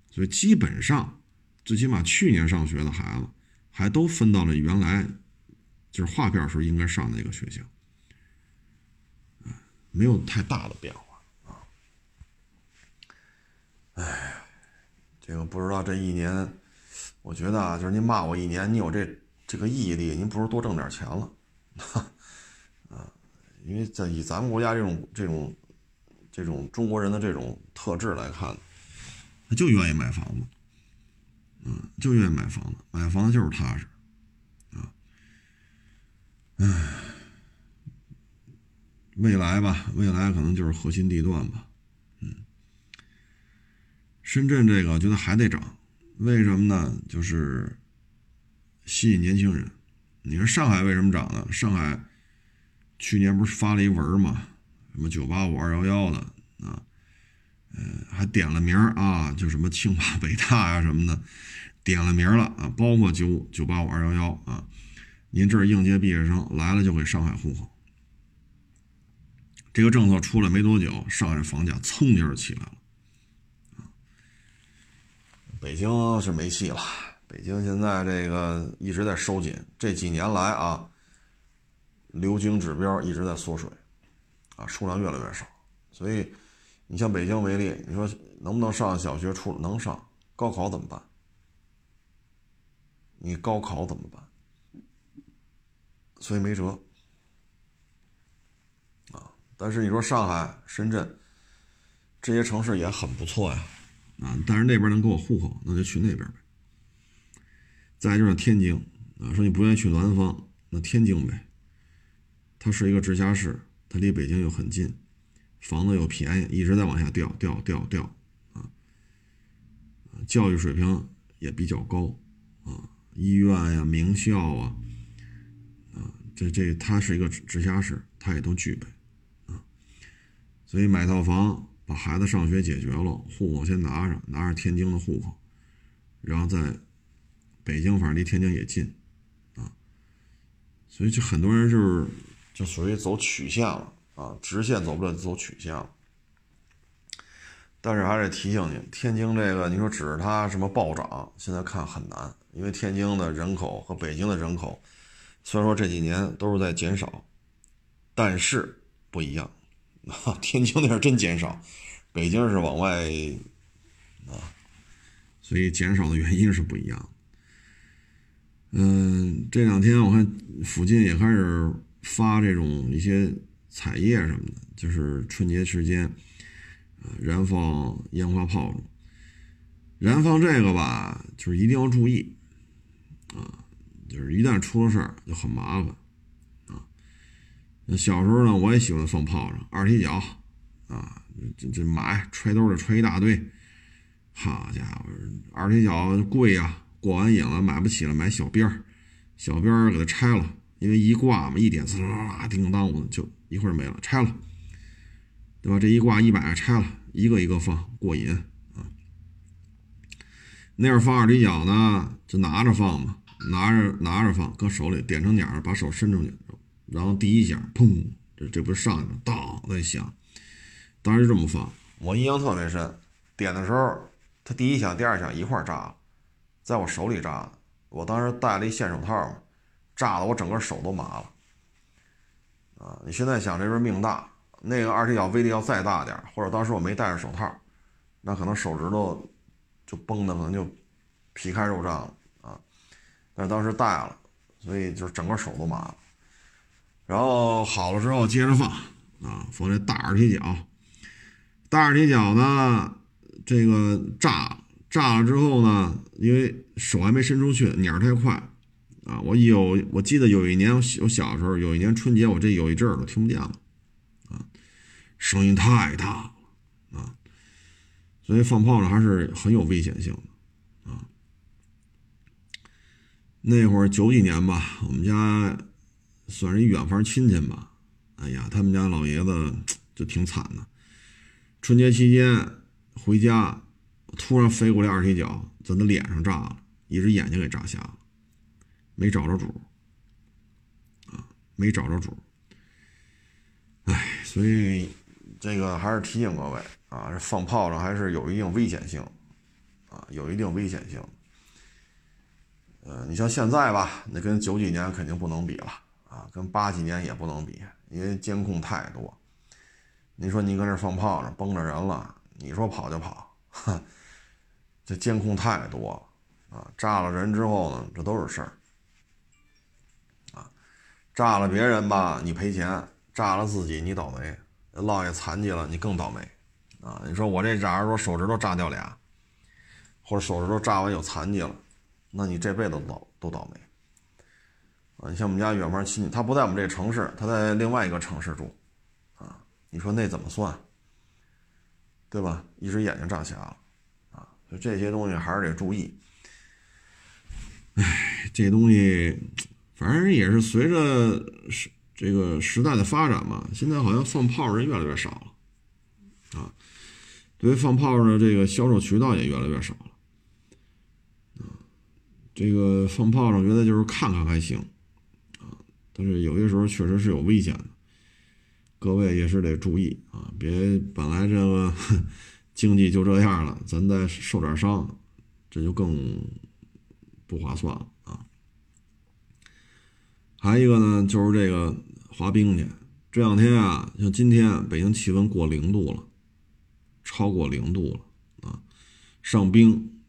所以基本上，最起码去年上学的孩子，还都分到了原来就是划片时候应该上的那个学校，没有太大的变化啊。哎，这个不知道这一年，我觉得啊，就是您骂我一年，你有这这个毅力，您不如多挣点钱了，(laughs) 啊，因为在以咱们国家这种这种。这种中国人的这种特质来看，他就愿意买房子，嗯，就愿意买房子，买房子就是踏实，啊，唉，未来吧，未来可能就是核心地段吧，嗯，深圳这个我觉得还得涨，为什么呢？就是吸引年轻人。你说上海为什么涨呢？上海去年不是发了一文吗？什么九八五二幺幺的啊，嗯，还点了名啊，就什么清华北大呀什么的，点了名了啊，包括九五九八五二幺幺啊，您这是应届毕业生来了就给上海户口。这个政策出来没多久，上海房价蹭一下起来了，北京是没戏了，北京现在这个一直在收紧，这几年来啊，流经指标一直在缩水。啊，数量越来越少，所以你像北京为例，你说能不能上小学？初能上，高考怎么办？你高考怎么办？所以没辙啊。但是你说上海、深圳这些城市也很不错呀，啊，但是那边能给我户口，那就去那边呗。再就是天津啊，说你不愿意去南方，那天津呗，它是一个直辖市。它离北京又很近，房子又便宜，一直在往下掉，掉，掉，掉，啊，教育水平也比较高，啊，医院呀、名校啊，啊，这这它是一个直辖市，它也都具备，啊，所以买套房，把孩子上学解决了，户口先拿上，拿着天津的户口，然后在北京，反正离天津也近，啊，所以就很多人就是。就属于走曲线了啊，直线走不了，走曲线了。但是还得提醒您，天津这个，你说指着它什么暴涨，现在看很难，因为天津的人口和北京的人口，虽然说这几年都是在减少，但是不一样啊，(laughs) 天津那是真减少，北京是往外啊，所以减少的原因是不一样。嗯，这两天我看附近也开始。发这种一些彩页什么的，就是春节时间，呃，燃放烟花炮竹。燃放这个吧，就是一定要注意，啊，就是一旦出了事儿就很麻烦，啊。那小时候呢，我也喜欢放炮仗，二踢脚，啊，这这买揣兜里揣一大堆，好家伙，二踢脚贵呀，过完瘾了买不起了，买小鞭儿，小鞭儿给它拆了。因为一挂嘛，一点呲啦啦叮当当的，就一会儿没了，拆了，对吧？这一挂一百拆了，一个一个放，过瘾啊。那会儿放二踢脚呢，就拿着放嘛，拿着拿着放，搁手里点成点把手伸出去，然后第一下，砰，这这不是上去了，当在响。当时就这么放，我印象特别深。点的时候，他第一响、第二响一块炸了，在我手里炸的。我当时戴了一线手套嘛。炸的我整个手都麻了，啊！你现在想这人命大，那个二踢脚威力要再大点或者当时我没戴着手套，那可能手指头就崩的可能就皮开肉绽了啊！但是当时戴了，所以就是整个手都麻了。然后好了之后接着放啊，放这大二踢脚，大二踢脚呢，这个炸炸了之后呢，因为手还没伸出去，捻太快。啊，我有，我记得有一年我小小时候，有一年春节，我这有一阵儿都听不见了，声音太大了，啊，所以放炮仗还是很有危险性的啊。那会儿九几年吧，我们家算是一远房亲戚吧，哎呀，他们家老爷子 (tsk) 就挺惨的。春节期间回家，突然飞过来二踢脚，在他脸上炸了，一只眼睛给炸瞎了，没找着主啊，没找着主。哎，所以这个还是提醒各位啊，这放炮仗还是有一定危险性啊，有一定危险性。呃，你像现在吧，那跟九几年肯定不能比了啊，跟八几年也不能比，因为监控太多。你说你搁这放炮仗，崩着人了，你说跑就跑，哼，这监控太多了啊！炸了人之后呢，这都是事儿啊！炸了别人吧，你赔钱；炸了自己，你倒霉。落下残疾了，你更倒霉啊！你说我这假如说手指头炸掉俩，或者手指头炸完有残疾了，那你这辈子都都倒霉啊！你像我们家远房亲戚，他不在我们这城市，他在另外一个城市住。啊你说那怎么算？对吧？一只眼睛炸瞎了，啊，就这些东西还是得注意。哎，这东西反正也是随着是这个时代的发展嘛，现在好像放炮人越来越少了，啊，对于放炮的这个销售渠道也越来越少了，啊，这个放炮仗觉得就是看看还行，啊，但是有些时候确实是有危险的。各位也是得注意啊，别本来这个 (laughs) 经济就这样了，咱再受点伤，这就更不划算了。还一个呢，就是这个滑冰去，这两天啊，像今天北京气温过零度了，超过零度了啊，上冰，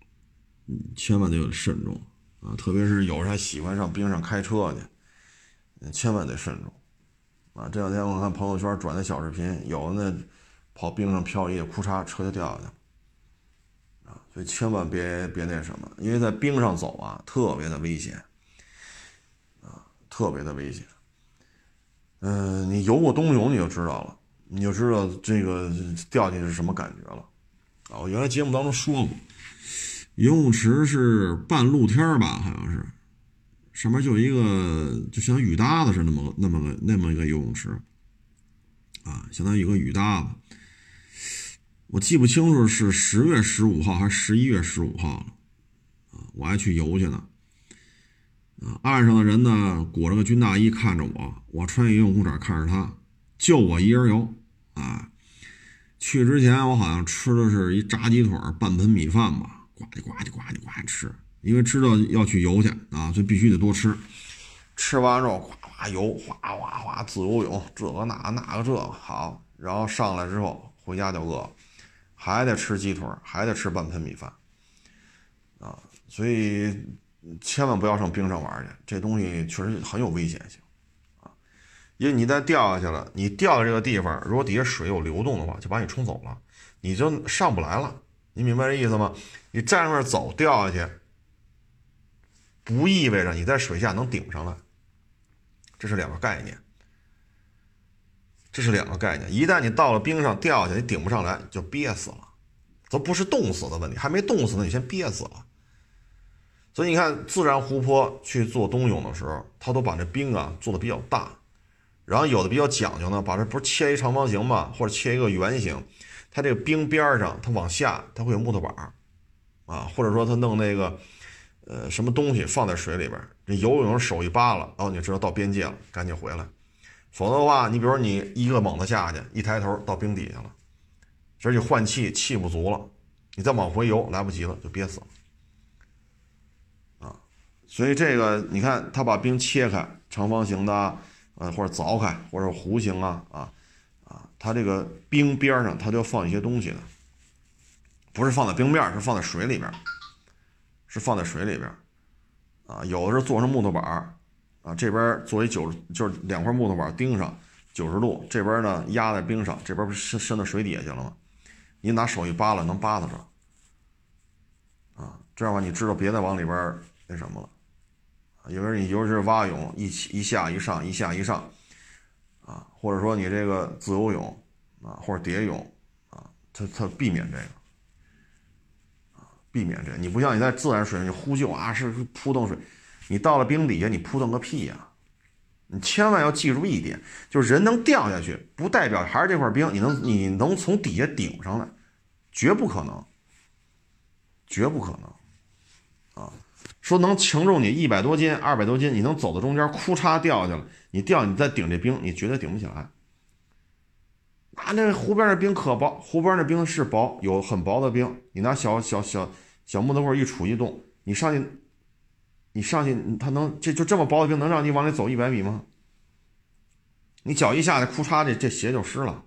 千万得慎重啊，特别是有人还喜欢上冰上开车去，千万得慎重。啊，这两天我看朋友圈转的小视频，有的呢跑冰上漂移，裤衩车就掉下去了，啊，所以千万别别那什么，因为在冰上走啊，特别的危险，特别的危险。嗯，你游过冬泳你就知道了，你就知道这个掉进去是什么感觉了。啊，我原来节目当中说过，游泳池是半露天吧，好像是。上面就一个，就像雨搭子似的，那么那么个那么一个游泳池，啊，相当于一个雨搭子。我记不清楚是十月十五号还是十一月十五号了，啊，我还去游去呢。啊，岸上的人呢裹着个军大衣看着我，我穿游泳裤衩看着他，就我一人游。啊，去之前我好像吃的是一炸鸡腿半盆米饭吧，呱唧呱唧呱唧呱唧吃。因为知道要去游去啊，所以必须得多吃。吃完之后，哗哗游，哗哗哗自由泳，这个那那个这个好。然后上来之后回家就饿，还得吃鸡腿，还得吃半盆米饭啊。所以千万不要上冰上玩去，这东西确实很有危险性啊。因为你再掉下去了，你掉到这个地方，如果底下水有流动的话，就把你冲走了，你就上不来了。你明白这意思吗？你站那走掉下去。不意味着你在水下能顶上来，这是两个概念。这是两个概念。一旦你到了冰上掉下去，你顶不上来，就憋死了，都不是冻死的问题，还没冻死呢，你先憋死了。所以你看，自然湖泊去做冬泳的时候，他都把这冰啊做的比较大，然后有的比较讲究呢，把这不是切一长方形嘛，或者切一个圆形，它这个冰边上它往下它会有木头板儿啊，或者说他弄那个。呃，什么东西放在水里边，这游泳手一扒拉，哦，你就知道到边界了，赶紧回来。否则的话，你比如你一个猛子下去，一抬头到冰底下了，而且换气气不足了，你再往回游来不及了，就憋死了。所以这个你看，他把冰切开，长方形的，呃，或者凿开，或者弧形啊，啊，啊，它这个冰边上，它就放一些东西的，不是放在冰面，是放在水里边。是放在水里边，啊，有的是做成木头板，啊，这边做一九十就是两块木头板钉上九十度，这边呢压在冰上，这边不是伸伸到水底下去了吗？你拿手一扒拉能扒拉着，啊，这样的话你知道别再往里边那什么了，有人你尤其是蛙泳一起一下一上一下一上，啊，或者说你这个自由泳啊或者蝶泳啊，它它避免这个。避免这个。你不像你在自然水上，你呼救啊是扑腾水，你到了冰底下，你扑腾个屁呀！你千万要记住一点，就是人能掉下去，不代表还是这块冰，你能你能从底下顶上来，绝不可能，绝不可能啊！说能承重你一百多斤、二百多斤，你能走到中间，哭嚓掉下去了，你掉你再顶这冰，你绝对顶不起来。啊，那湖边的冰可薄，湖边的冰是薄，有很薄的冰。你拿小小小小木头棍一杵一动，你上去，你上去，它能这就这么薄的冰能让你往里走一百米吗？你脚一下去，裤衩这这鞋就湿了。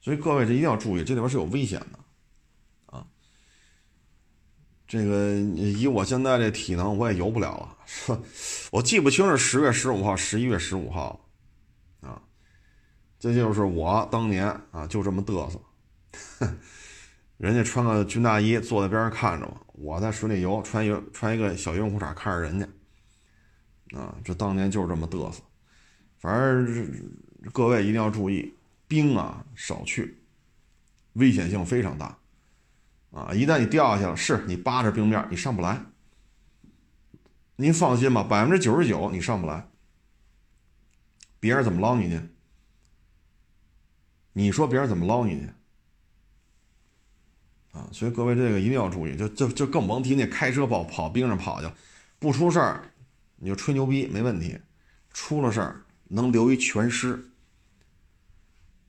所以各位这一定要注意，这里边是有危险的。这个以我现在这体能，我也游不了了。我记不清是十月十五号、十一月十五号啊。这就是我当年啊，就这么嘚瑟。(laughs) 人家穿个军大衣坐在边上看着我，我在水里游，穿一穿一个小游泳裤衩看着人家。啊，这当年就是这么嘚瑟。反正各位一定要注意，冰啊少去，危险性非常大。啊，一旦你掉下去了，是你扒着冰面你上不来。您放心吧，百分之九十九你上不来。别人怎么捞你去？你说别人怎么捞你去啊？所以各位这个一定要注意，就就就更甭提那开车跑跑冰上跑去，不出事儿你就吹牛逼没问题，出了事儿能留一全尸，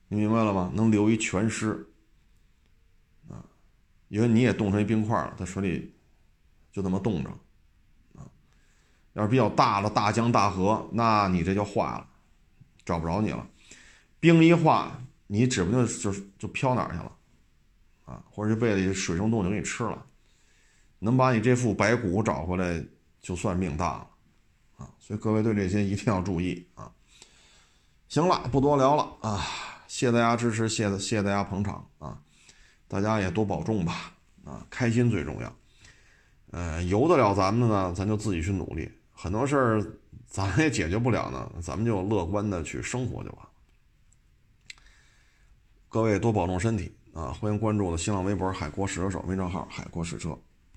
你明白了吗？能留一全尸，因为你也冻成一冰块了，在水里就这么冻着啊。要是比较大的大江大河，那你这就化了，找不着你了，冰一化。你指不定就就飘哪儿去了，啊，或者就被水生动物给你吃了，能把你这副白骨找回来，就算命大了，啊，所以各位对这些一定要注意啊。行了，不多聊了啊，谢谢大家支持，谢谢谢谢大家捧场啊，大家也多保重吧，啊，开心最重要，呃，由得了咱们的呢，咱就自己去努力，很多事儿咱也解决不了呢，咱们就乐观的去生活就完。各位多保重身体啊！欢迎关注我的新浪微博“海阔试车手”微账号“海阔试车”。